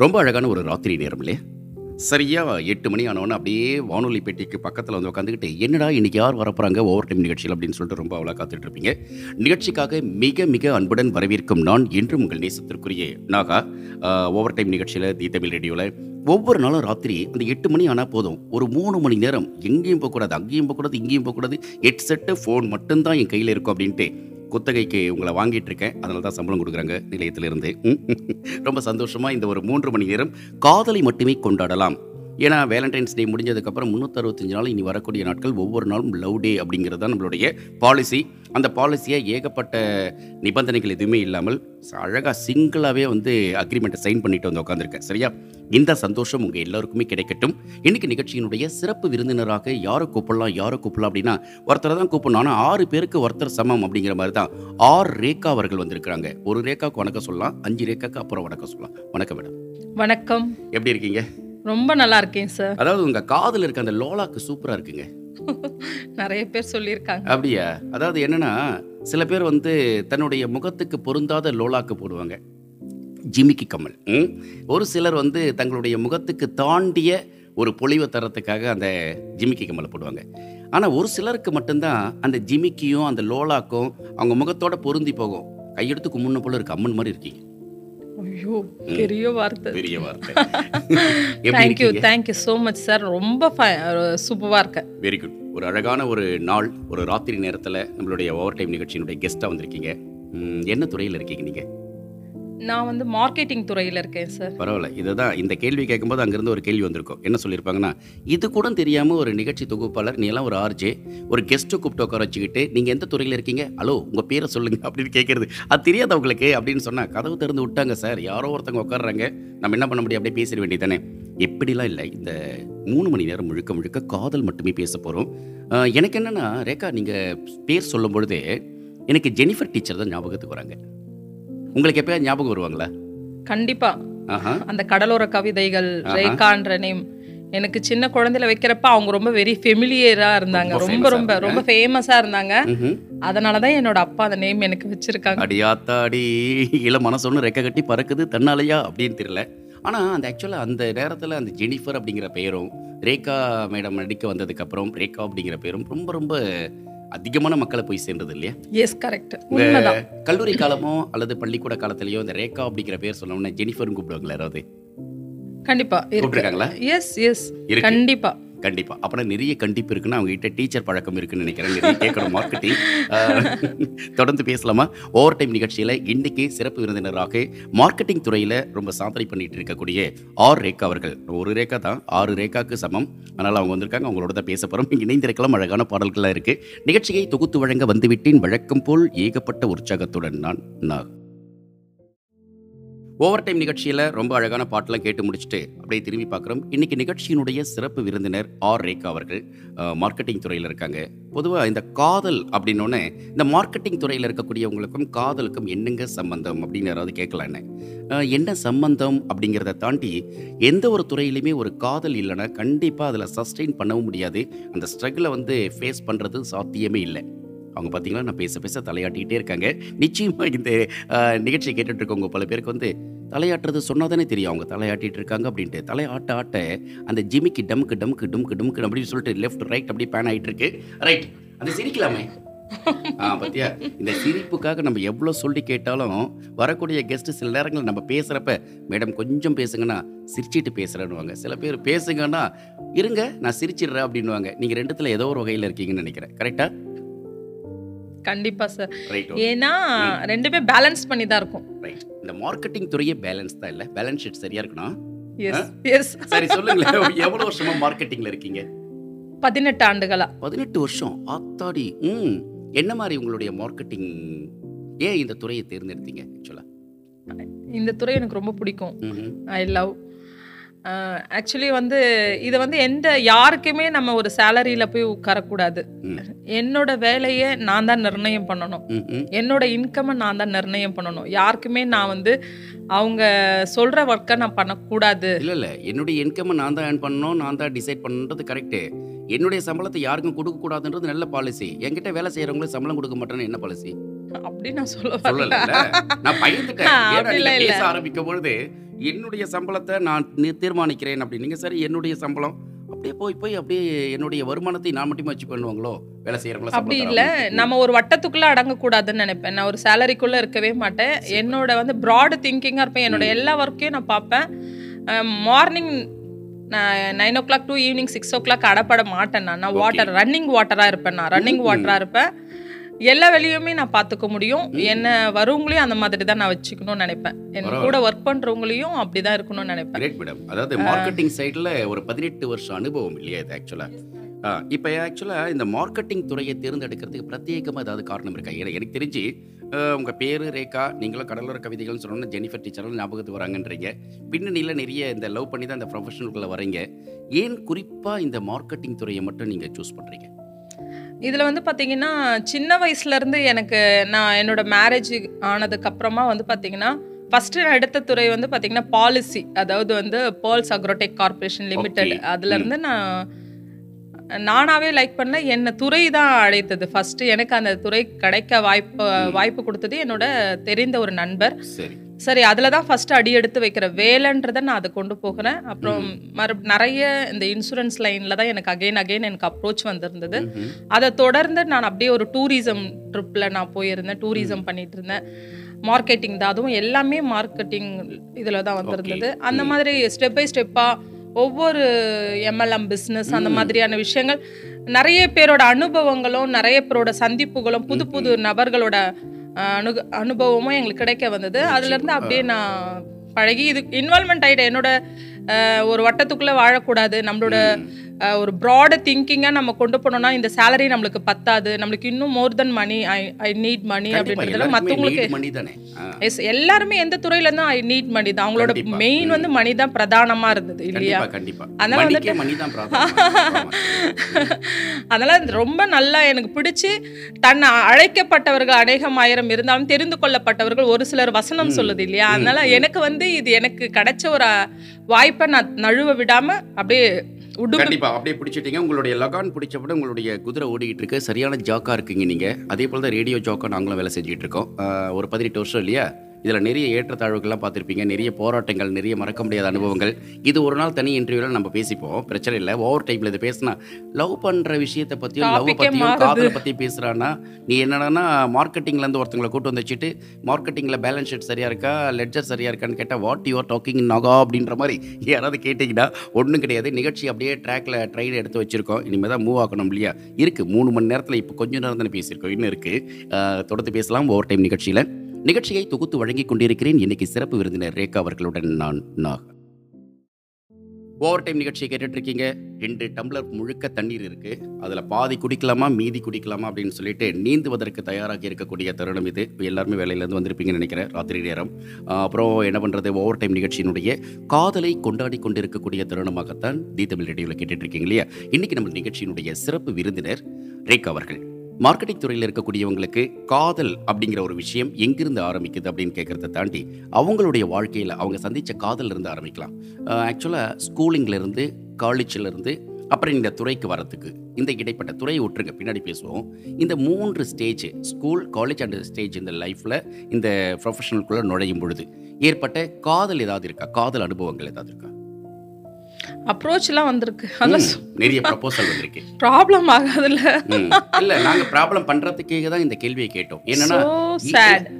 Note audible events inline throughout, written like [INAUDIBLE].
ரொம்ப அழகான ஒரு ராத்திரி நேரம் இல்லையா சரியா எட்டு மணி ஆனவொன்னே அப்படியே வானொலி பெட்டிக்கு பக்கத்தில் வந்து உட்காந்துக்கிட்டு என்னடா இன்னைக்கு யார் வரப்போறாங்க? ஓவர் டைம் நிகழ்ச்சியில் அப்படின்னு சொல்லிட்டு ரொம்ப அவ்வளோ காத்துட்டு இருப்பீங்க நிகழ்ச்சிக்காக மிக மிக அன்புடன் வரவேற்கும் நான் என்றும் உங்கள் நேசத்திற்குரிய நாகா. ஓவர் டைம் நிகழ்ச்சியில் தி தமிழ் ரேடியோவில் ஒவ்வொரு நாளும் ராத்திரி அந்த எட்டு மணி ஆனால் போதும். ஒரு மூணு மணி நேரம் எங்கேயும் போகக்கூடாது அங்கேயும் போகக்கூடாது இங்கேயும் போகக்கூடாது. ஹெட்செட்டு ஃபோன் மட்டும்தான் என் கையில் இருக்கும் அப்படின்ட்டு குத்தகைக்கு உங்களை வாங்கிட்டு இருக்கேன் அதனால தான் சம்பளம் கொடுக்குறாங்க நிலையத்திலிருந்து. [LAUGHS] ரொம்ப சந்தோஷமாக இந்த ஒரு மூன்று மணி நேரம் காதலை மட்டுமே கொண்டாடலாம். ஏன்னா வேலண்டைன்ஸ் டே முடிஞ்சதுக்கப்புறம் முந்நூற்றறுபத்தஞ்சு நாள் இனி வரக்கூடிய நாட்கள் ஒவ்வொரு நாளும் லவ் டே அப்படிங்கிறது தான் நம்மளுடைய பாலிசி அந்த பாலிசியை ஏகப்பட்ட நிபந்தனைகள் எதுவுமே இல்லாமல் அழகாக சிங்கிளாகவே வந்து அக்ரிமெண்ட்டை சைன் பண்ணிட்டு வந்து உட்காந்துருக்கேன் சரியா? இந்த சந்தோஷம் உங்கள் எல்லாருக்குமே கிடைக்கட்டும். இன்னைக்கு நிகழ்ச்சியினுடைய சிறப்பு விருந்தினராக யாரை கூப்பிடலாம் யாரை கூப்பிடலாம் அப்படின்னா ஒருத்தரை தான் கூப்பிடணும். ஆனால் ஆறு பேருக்கு ஒருத்தர் சமம் அப்படிங்கிற மாதிரி தான் ஆர் ரேகா அவர்கள் வந்திருக்கிறாங்க. ஒரு ரேகாவுக்கு வணக்கம் சொல்லலாம் அஞ்சு ரேகாக்கு அப்புறம் வணக்கம் சொல்லலாம். வணக்கம் மேடம். வணக்கம். எப்படி இருக்கீங்க? ரொம்ப நல்லா இருக்கேன் சார் அதாவது உங்க காதுல இருக்க அந்த லோலாக்கு சூப்பரா இருக்குங்க. [LAUGHS] நிறைய பேர் சொல்லியிருக்காங்க. அப்படியா? அதாவது என்னன்னா சில பேர் வந்து தன்னுடைய முகத்துக்கு பொருந்தாத லோலாக்கு போடுவாங்க. ஜிமிக்கி கமல்? ஒரு சிலர் வந்து தங்களுடைய முகத்துக்கு தாண்டிய ஒரு பொலிவை தரத்துக்காக அந்த ஜிமிக்கி கம்மலை போடுவாங்க. ஆனால் ஒரு சிலருக்கு மட்டும்தான் அந்த ஜிமிக்கியும் அந்த லோலாக்கும் அவங்க முகத்தோட பொருந்தி போகும். கையெடுத்து கும்பிட்ன போல இருக்கு அம்மன் மாதிரி இருக்கீங்க. ஐயோ பெரிய வார்த்தை. பெரிய வார்த்தை. Thank you thank you so much sir ரொம்ப சூப்பராக இருக்கேன் வெரி குட் ஒரு அழகான ஒரு நாள் ஒரு ராத்திரி நேரத்தில் நம்மளுடைய ஓவர் டைம் நிகழ்ச்சியினுடைய கெஸ்ட்டாக வந்திருக்கீங்க. என்ன துறையில் இருக்கீங்க நீங்கள் நான் வந்து மார்க்கெட்டிங் துறையில் இருக்கேன் சார் பரவாயில்ல. இதுதான் இந்த கேள்வி கேட்கும்போது அங்கேருந்து ஒரு கேள்வி வந்திருக்கும். என்ன சொல்லியிருப்பாங்கன்னா இது கூட தெரியாமல் ஒரு நிகழ்ச்சி தொகுப்பாளர் நீ எல்லாம் ஒரு ஆர்ஜே ஒரு கெஸ்ட்டை கூப்பிட்டு உட்கார வச்சுக்கிட்டு நீங்கள் எந்த துறையில் இருக்கீங்க? ஹலோ உங்கள் பேரை சொல்லுங்கள் அப்படின்னு கேட்குறது. அது தெரியாத உங்களுக்கு அப்படின்னு சொன்னால் கதவு திறந்து விட்டாங்க சார் யாரோ ஒருத்தவங்க உட்காடுறாங்க நம்ம என்ன பண்ண முடியும்? அப்படியே பேசிட வேண்டியதானே எப்படிலாம் இல்லை. இந்த மூணு மணி நேரம் முழுக்க முழுக்க காதல் மட்டுமே பேச போகிறோம் எனக்கு என்னென்னா ரேகா நீங்கள் பேர் சொல்லும் பொழுதே எனக்கு ஜெனிஃபர் டீச்சர் தான் ஞாபகத்துக்கு வராங்க. உங்களுக்கு எப்பயாவது ஞாபகம் வருவாங்களா? கண்டிப்பா. அந்த கடலோர கவிதைகள். ரேகான்ற நேம். எனக்கு சின்ன குழந்தையில வைக்கிறப்ப அவங்க ரொம்ப வெரி ஃபெமிலியரா இருந்தாங்க. ரொம்ப ரொம்ப ரொம்ப ஃபேமஸா இருந்தாங்க. ம்ஹும். அதனால தான் என்னோட அப்பா அந்த நேம் எனக்கு வச்சிருக்காங்க. அடியாத்தாடி இள மனசொன்னு ரெக்க கட்டி பறக்குது தன்னாலையா அப்படின்னு தெரியல. ஆனால் அந்த ஆக்சுவலாக அந்த நேரத்தில் அந்த ஜெனிஃபர் அப்படிங்கிற பெயரும் ரேகா மேடம் நடிக்க வந்ததுக்கப்புறம் ரேகா அப்படிங்கிற பேரும் ரொம்ப ரொம்ப அதிகமான மக்களை போய் சேர்ந்தது இல்லையா? எஸ் கரெக்ட் கல்லூரி காலமோ அல்லது பள்ளிக்கூட காலத்திலயோ இந்த ரேகா அப்படிங்கிற பேர் சொன்னோம்னா ஜெனிஃபர்னு கூப்பிடுவாங்களா யாராவது? கண்டிப்பா கூப்பிட்டுருக்காங்களா? எஸ் எஸ் கண்டிப்பா. கண்டிப்பா. அப்புறம் நிறைய கண்டிப்பு இருக்குன்னு அவங்க கிட்ட டீச்சர் பழக்கம் இருக்குன்னு நினைக்கிறேன். நிறைய கேட்கணும். மார்க்கெட்டிங் தொடர்ந்து பேசலாமா? ஓவர் டைம் நிகழ்ச்சியில இன்னைக்கு சிறப்பு விருந்தினராக மார்க்கெட்டிங் துறையில ரொம்ப சாதனை பண்ணிட்டு இருக்கக்கூடிய ஆர் ரேகா அவர்கள். ஒரு ரேகா தான். ஆறு ரேகாக்கு சமம். அதனால அவங்க வந்திருக்காங்க. அவங்களோட தான் பேச போறோம். இணைந்திருக்கலாம். அழகான பாடல்கள்லாம் இருக்கு. நிகழ்ச்சியை தொகுத்து வழங்க வந்துவிட்டேன். வழக்கம் போல் ஏகப்பட்ட உற்சாகத்துடன் நான் நான் ஓவர் டைம் நிகழ்ச்சியில் ரொம்ப அழகான பாட்டெல்லாம் கேட்டு முடிச்சுட்டு அப்படியே திரும்பி பார்க்குறோம். இன்றைக்கி நிகழ்ச்சியினுடைய சிறப்பு விருந்தினர் ஆர். ரேகா அவர்கள் மார்க்கெட்டிங் துறையில் இருக்காங்க. பொதுவாக இந்த காதல் அப்படின்னோடனே இந்த மார்க்கெட்டிங் துறையில் இருக்கக்கூடியவங்களுக்கும் காதலுக்கும் என்னங்க சம்பந்தம் அப்படின்னு யாராவது கேட்கலான்னு. என்ன சம்பந்தம் அப்படிங்கிறத தாண்டி எந்த ஒரு துறையிலுமே ஒரு காதல் இல்லைன்னா கண்டிப்பாக அதில் சஸ்டெயின் பண்ணவும் முடியாது. அந்த ஸ்ட்ரகிளை வந்து ஃபேஸ் பண்ணுறது சாத்தியமே இல்லை. அவங்க பார்த்தீங்களா நான் பேச பேச தலையாட்டிக்கிட்டே இருக்காங்க. நிச்சயமாக இந்த நிகழ்ச்சியை கேட்டுட்ருக்கவங்க பல பேருக்கு வந்து தலையாட்டுறது சொன்னாதானே தெரியும். அவங்க தலையாட்டிட்டு இருக்காங்க அப்படின்ட்டு. தலையாட்ட ஆட்ட அந்த ஜிமிக்கு டமுக்கு டமுக்கு டமுக்கு டமுக்கு அப்படின்னு சொல்லிட்டு லெஃப்ட் ரைட் அப்படியே பேன் ஆகிட்டு இருக்கு ரைட் அந்த சிரிக்கலாமே. ஆ பத்தியா? இந்த சிரிப்புக்காக நம்ம எவ்வளோ சொல்லி கேட்டாலும் வரக்கூடிய கெஸ்ட்டு சில நேரங்கள் நம்ம பேசுகிறப்ப மேடம் கொஞ்சம் பேசுங்கன்னா சிரிச்சிட்டு பேசுகிறேன்னுவாங்க சில பேர் பேசுங்கன்னா இருங்க நான் சிரிச்சிடுறேன் அப்படின்னுவாங்க. நீங்கள் ரெண்டுத்தில் ஏதோ ஒரு வகையில் இருக்கீங்கன்னு நினைக்கிறேன். கரெக்டாக கண்டிப்பா சார் ஏன்னா ரெண்டுமே பேலன்ஸ் பண்ணி தான் இருக்கும். இந்த மார்க்கெட்டிங் துறையே பேலன்ஸ் தான் இல்லை. பேலன்ஸ் ஷீட் சரியா இருக்கணும்? எஸ் எஸ் சரி சொல்லுங்களேன். எவ்வளோ வருஷமா மார்க்கெட்டிங்ல இருக்கீங்க? பதினெட்டு ஆண்டுகளா. பதினெட்டு வருஷம்? ஆத்தாடி. ம். என்ன மாதிரி உங்களுடைய மார்க்கெட்டிங் ஏன் இந்த துறையை தேர்ந்தெடுத்தீங்க ஆக்சுவலா இந்த துறை எனக்கு ரொம்ப பிடிக்கும். ஐ லவ் ஆக்சுவலி வந்து இதை வந்து எந்த யாருக்குமே நம்ம ஒரு சேலரியில் போய் உட்காரக்கூடாது. என்னோட வேலையை நான் தான் நிர்ணயம் பண்ணணும். என்னோட இன்கம்மை நான் தான் நிர்ணயம் பண்ணணும். யாருக்குமே நான் வந்து அவங்க சொல்கிற ஒர்க்கை நான் பண்ணக்கூடாது. இல்ல இல்ல. என்னுடைய இன்கம் நான் தான் ஏர்ன் பண்ணணும் நான் தான் டிசைட் பண்ணணுன்றது கரெக்ட் என்னுடைய சம்பளத்தை யாருக்கும் கொடுக்க கூடாதுன்றது நல்ல பாலிசி என்கிட்ட வேலை செய்யறவங்களுக்கு சம்பளம் கொடுக்க மாட்டேன்னு என்ன பாலிசி அப்படி நான் சொல்ல சொல்லல. நான் பயந்துட்டேன். ஆரம்பிக்கும் பொழுது என்னுடைய சம்பளத்தை நான் தீர்மானிக்கிறேன் அப்படின்னீங்க சரி என்னுடைய சம்பளம் அப்படியே போய் போய் அப்படியே என்னுடைய வருமானத்தை நான் மட்டுமே வச்சு பண்ணுவாங்களோ? வேலை செய்யறவங்கள அப்படி இல்ல. நம்ம ஒரு வட்டத்துக்குள்ள அடங்கக்கூடாதுன்னு நினைப்பேன். நான் ஒரு சேலரிக்குள்ள இருக்கவே மாட்டேன். என்னோட வந்து ப்ராட் திங்கிங்கா இருப்பேன். என்னோட எல்லா ஒர்க்கையும் நான் பார்ப்பேன். மார்னிங் நான் nine o'clock to evening six o'clock அடப்பட மாட்டேன் நான். நான் வாட்டர் ரன்னிங் வாட்டரா இருப்பேன் நான். ரன்னிங் வாட்டரா இருப்பேன். எல்லா வேலையுமே நான் பார்த்துக்க முடியும். என்ன வரவங்களையும் அந்த மாதிரி தான் நான் வச்சுக்கணும்னு நினைப்பேன். என் கூட ஒர்க் பண்றவங்களையும் அப்படிதான் இருக்கணும்னு நினைப்பேன். கிரேட் மேடம் அதாவது மார்க்கெட்டிங் சைடில் ஒரு பதினெட்டு வருஷம் அனுபவம் இல்லையா இது ஆக்சுவலாக இப்போ ஆக்சுவலாக இந்த மார்க்கெட்டிங் துறையை தேர்ந்தெடுக்கிறதுக்கு பிரத்யேகமாக ஏதாவது காரணம் இருக்கா? எனக்கு எனக்கு தெரிஞ்சு உங்கள் பேர் ரேகா நீங்களும் கடலோர கவிதைகள்னு சொன்னோன்னா ஜெனிஃபர் டீச்சரும் ஞாபகத்துக்கு வராங்கன்றீங்க. பின்னணியில் நிறைய இந்த லவ் பண்ணி தான் இந்த ப்ரொஃபஷனுக்குள்ளே வரீங்க ஏன் குறிப்பாக இந்த மார்க்கெட்டிங் துறையை மட்டும் நீங்கள் சூஸ் பண்ணுறீங்க இதில் வந்து பார்த்தீங்கன்னா சின்ன வயசுலேருந்து எனக்கு நான் என்னோட மேரேஜ் ஆனதுக்கு அப்புறமா வந்து பார்த்தீங்கன்னா ஃபஸ்ட்டு நான் எடுத்த துறை வந்து பார்த்தீங்கன்னா பாலிசி அதாவது வந்து பேர்ல்ஸ் அக்ரோடெக் கார்பரேஷன் லிமிடெட். அதுலேருந்து நான் நானாவே லைக் பண்ண என்ன துறை தான் அழைத்தது. ஃபர்ஸ்ட் எனக்கு அந்த துறை கிடைக்க வாய்ப்பு வாய்ப்பு கொடுத்தது என்னோட தெரிந்த ஒரு நண்பர். சரி அதில் தான் ஃபர்ஸ்ட் அடி எடுத்து வைக்கிற வேலைன்றதை நான் அதை கொண்டு போகிறேன். அப்புறம் மறு நிறைய இந்த இன்சூரன்ஸ் லைனில் தான் எனக்கு அகைன் அகைன் எனக்கு அப்ரோச் வந்திருந்தது. அதை தொடர்ந்து நான் அப்படியே ஒரு டூரிசம் ட்ரிப்பில் நான் போயிருந்தேன் டூரிசம் பண்ணிட்டு இருந்தேன் மார்க்கெட்டிங் தான் அதுவும் எல்லாமே மார்க்கெட்டிங் இதில் தான் வந்திருந்தது. அந்த மாதிரி ஸ்டெப் பை ஸ்டெப்பாக ஒவ்வொரு எம்எல்எம் பிஸ்னஸ் அந்த மாதிரியான விஷயங்கள் நிறைய பேரோட அனுபவங்களும் நிறைய பேரோட சந்திப்புகளும் புது புது நபர்களோட அனு அனுபவமும் எங்களுக்கு கிடைக்க வந்தது. அதுல இருந்து அப்படியே நான் பழகி இது இன்வால்மெண்ட் ஆயிட்டேன். என்னோட ஒரு வட்டத்துக்குள்ள வாழக்கூடாது. நம்மளோட ஒரு ப்ராட திங்கிங்காக நம்ம கொண்டு போனோம்னா இந்த சேலரி நம்மளுக்கு பத்தாது. நம்மளுக்கு இன்னும் மோர் தென் மணி ஐ ஐ நீட் மணி அப்படின்றதுல மற்றவங்களுக்கு எஸ் எல்லாருமே எந்த துறையில இருந்தும் ஐ நீட் மணி தான். அவங்களோட. மெயின் வந்து மணி தான் பிரதானமா இருந்தது இல்லையா? அதனால மணிக்கே மணி தான் பிராப்தம் அதனால அது ரொம்ப நல்லா எனக்கு பிடிச்சு தன்னை அழைக்கப்பட்டவர்கள் அநேகம் ஆயிரம் இருந்தாலும் தெரிந்து கொள்ளப்பட்டவர்கள் ஒரு சிலர் வசனம் சொல்லுது இல்லையா? அதனால எனக்கு வந்து இது எனக்கு கிடைச்ச ஒரு வாய்ப்பை நான் நழுவ விடாம அப்படியே கண்டிப்பா. அப்படியே பிடிச்சிட்டீங்க. உங்களுடைய லகான் பிடிச்சப்பட உங்களுடைய குதிரை ஓடிக்கிட்டு இருக்கு. சரியான ஜாக்கா இருக்கீங்க நீங்க. அதே போல தான் ரேடியோ ஜாக்கா நாங்களும் வேலை செஞ்சுட்டு இருக்கோம். ஒரு பதினெட்டு வருஷம் இல்லையா? இதில் நிறைய ஏற்றத்தாழ்வுகள்லாம் பார்த்துருப்பீங்க. நிறைய போராட்டங்கள் நிறைய மறக்க முடியாத அனுபவங்கள். இது ஒரு நாள் தனி இன்டர்வியூவில் நம்ம பேசிப்போம். பிரச்சனை இல்லை. ஓவர் டைமில் இது பேசினா லவ் பண்ணுற விஷயத்தை பற்றியும் லவ் பற்றியும். காதலை பற்றி பேசுகிறான்னா நீ என்னடான்னா மார்க்கெட்டிங்லேருந்து ஒருத்தங்களை கூட்டு வந்து வச்சுட்டு மார்க்கெட்டிங்கில் பேலன்ஸ் ஷீட் சரியாக இருக்கா? லெட்ஜர் சரியாக இருக்கான்னு கேட்டால் வாட் யூஆர் டாக்கிங் நகா அப்படின்ற மாதிரி யாராவது கேட்டிங்கன்னா ஒன்றும் கிடையாது. நிகழ்ச்சி அப்படியே ட்ராக்ல ட்ரைன் எடுத்து வச்சிருக்கோம். இனிமேல் தான் மூவ் ஆகணும் இல்லையா? இருக்குது மூணு மணி நேரத்தில் இப்போ கொஞ்ச நேரம் தானே பேசியிருக்கோம். இன்னும் இருக்குது தொடர்ந்து பேசலாம். ஓவர் டைம் நிகழ்ச்சியில். நிகழ்ச்சியை தொகுத்து வழங்கிக் கொண்டிருக்கிறேன். இன்னைக்கு சிறப்பு விருந்தினர் ரேகா அவர்களுடன் நான் நாக். ஓவர் டைம் நிகழ்ச்சியை கேட்டுட்ருக்கீங்க. ரெண்டு டம்ளர் முழுக்க தண்ணீர் இருக்குது அதில் பாதி குடிக்கலாமா மீதி குடிக்கலாமா அப்படின்னு சொல்லிட்டு நீந்துவதற்கு தயாராக இருக்கக்கூடிய தருணம் இது. எல்லாருமே வேலையிலேருந்து வந்திருப்பீங்கன்னு நினைக்கிறேன். ராத்திரி நேரம். அப்புறம் என்ன பண்ணுறது ஓவர் டைம் நிகழ்ச்சியினுடைய காதலை கொண்டாடி கொண்டிருக்கக்கூடிய தருணமாகத்தான் தி தமிழ் ரேடியோவில் கேட்டுட்ருக்கீங்க இல்லையா? இன்னைக்கு நம்ம நிகழ்ச்சியினுடைய சிறப்பு விருந்தினர் ரேகா அவர்கள். மார்க்கெட்டிங் துறையில் இருக்கக்கூடியவங்களுக்கு காதல் அப்படிங்கிற ஒரு விஷயம் எங்கிருந்து ஆரம்பிக்குது அப்படின்னு கேட்குறத தாண்டி அவங்களுடைய வாழ்க்கையில் அவங்க சந்தித்த காதல் இருந்து ஆரம்பிக்கலாம். ஆக்சுவலாக ஸ்கூலிங்லேருந்து காலேஜிலேருந்து அப்புறம் இந்த துறைக்கு வரத்துக்கு இந்த இடைப்பட்ட துறையை விட்டுருங்க. பின்னாடி பேசுவோம். இந்த மூன்று stage school college and stage இந்த லைஃப்பில் இந்த ப்ரொஃபஷனலுக்குள்ளே நுழையும் பொழுது ஏற்பட்ட காதல் ஏதாவது இருக்கா? காதல் அனுபவங்கள் ஏதாவது இருக்கா? அப்ரோச்லாம் வந்திருக்கு. நிறைய ப்ரப்போசல் வந்திருக்கு. ப்ராப்ளம் ஆகாதுல்ல. இல்ல நாங்க ப்ராப்ளம் பண்றதுக்கே தான் இந்த கேள்வியை கேட்டோம். என்னன்னா.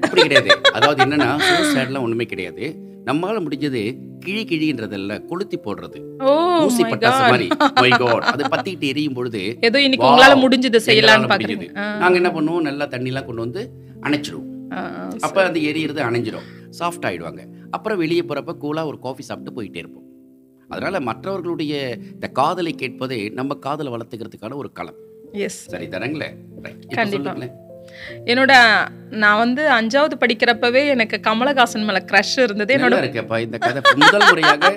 அப்படி கிடையாது. அதாவது என்னன்னா சோ சேட்லாம் ஒண்ணுமே கிடையாது. நம்மால முடிஞ்சது கிழி கிழின்றதல்ல கொளுத்தி போடுறது. ஓ ஊசி பட்டாசு மாதிரி. மை காட் அது பத்திட்டு எரியும் பொழுது ஏதோ இன்னைக்கு. உங்களால முடிஞ்சது செய்யலாம்னு. பாக்குறீங்க நாங்க என்ன பண்ணுவோம்? நல்லா தண்ணிலாம் கொண்டு வந்து அணைச்சிடுவோம். அப்ப அந்த எரியறது அணைஞ்சிடும் சாஃப்ட் ஆயிடுவாங்க. அப்புறம் வெளியே போறப்ப கூலா ஒரு காஃபி சாப்பிட்டு போயிட்டே இருப்போம். அதனால மற்றவர்களுடைய இந்த காதலை கேட்பதே நம்ம காதலை வளர்த்துக்கிறதுக்கான ஒரு களம். எஸ் சரி தரங்களே ரைட். என்னோட நான் வந்து அஞ்சாவது படிக்கிறப்பவே எனக்கு கமலஹாசன் மேல க்ரஷ் இருந்தது. என்னோட என்னோட இருக்கப்பா இந்த கதை முதல் முறையாக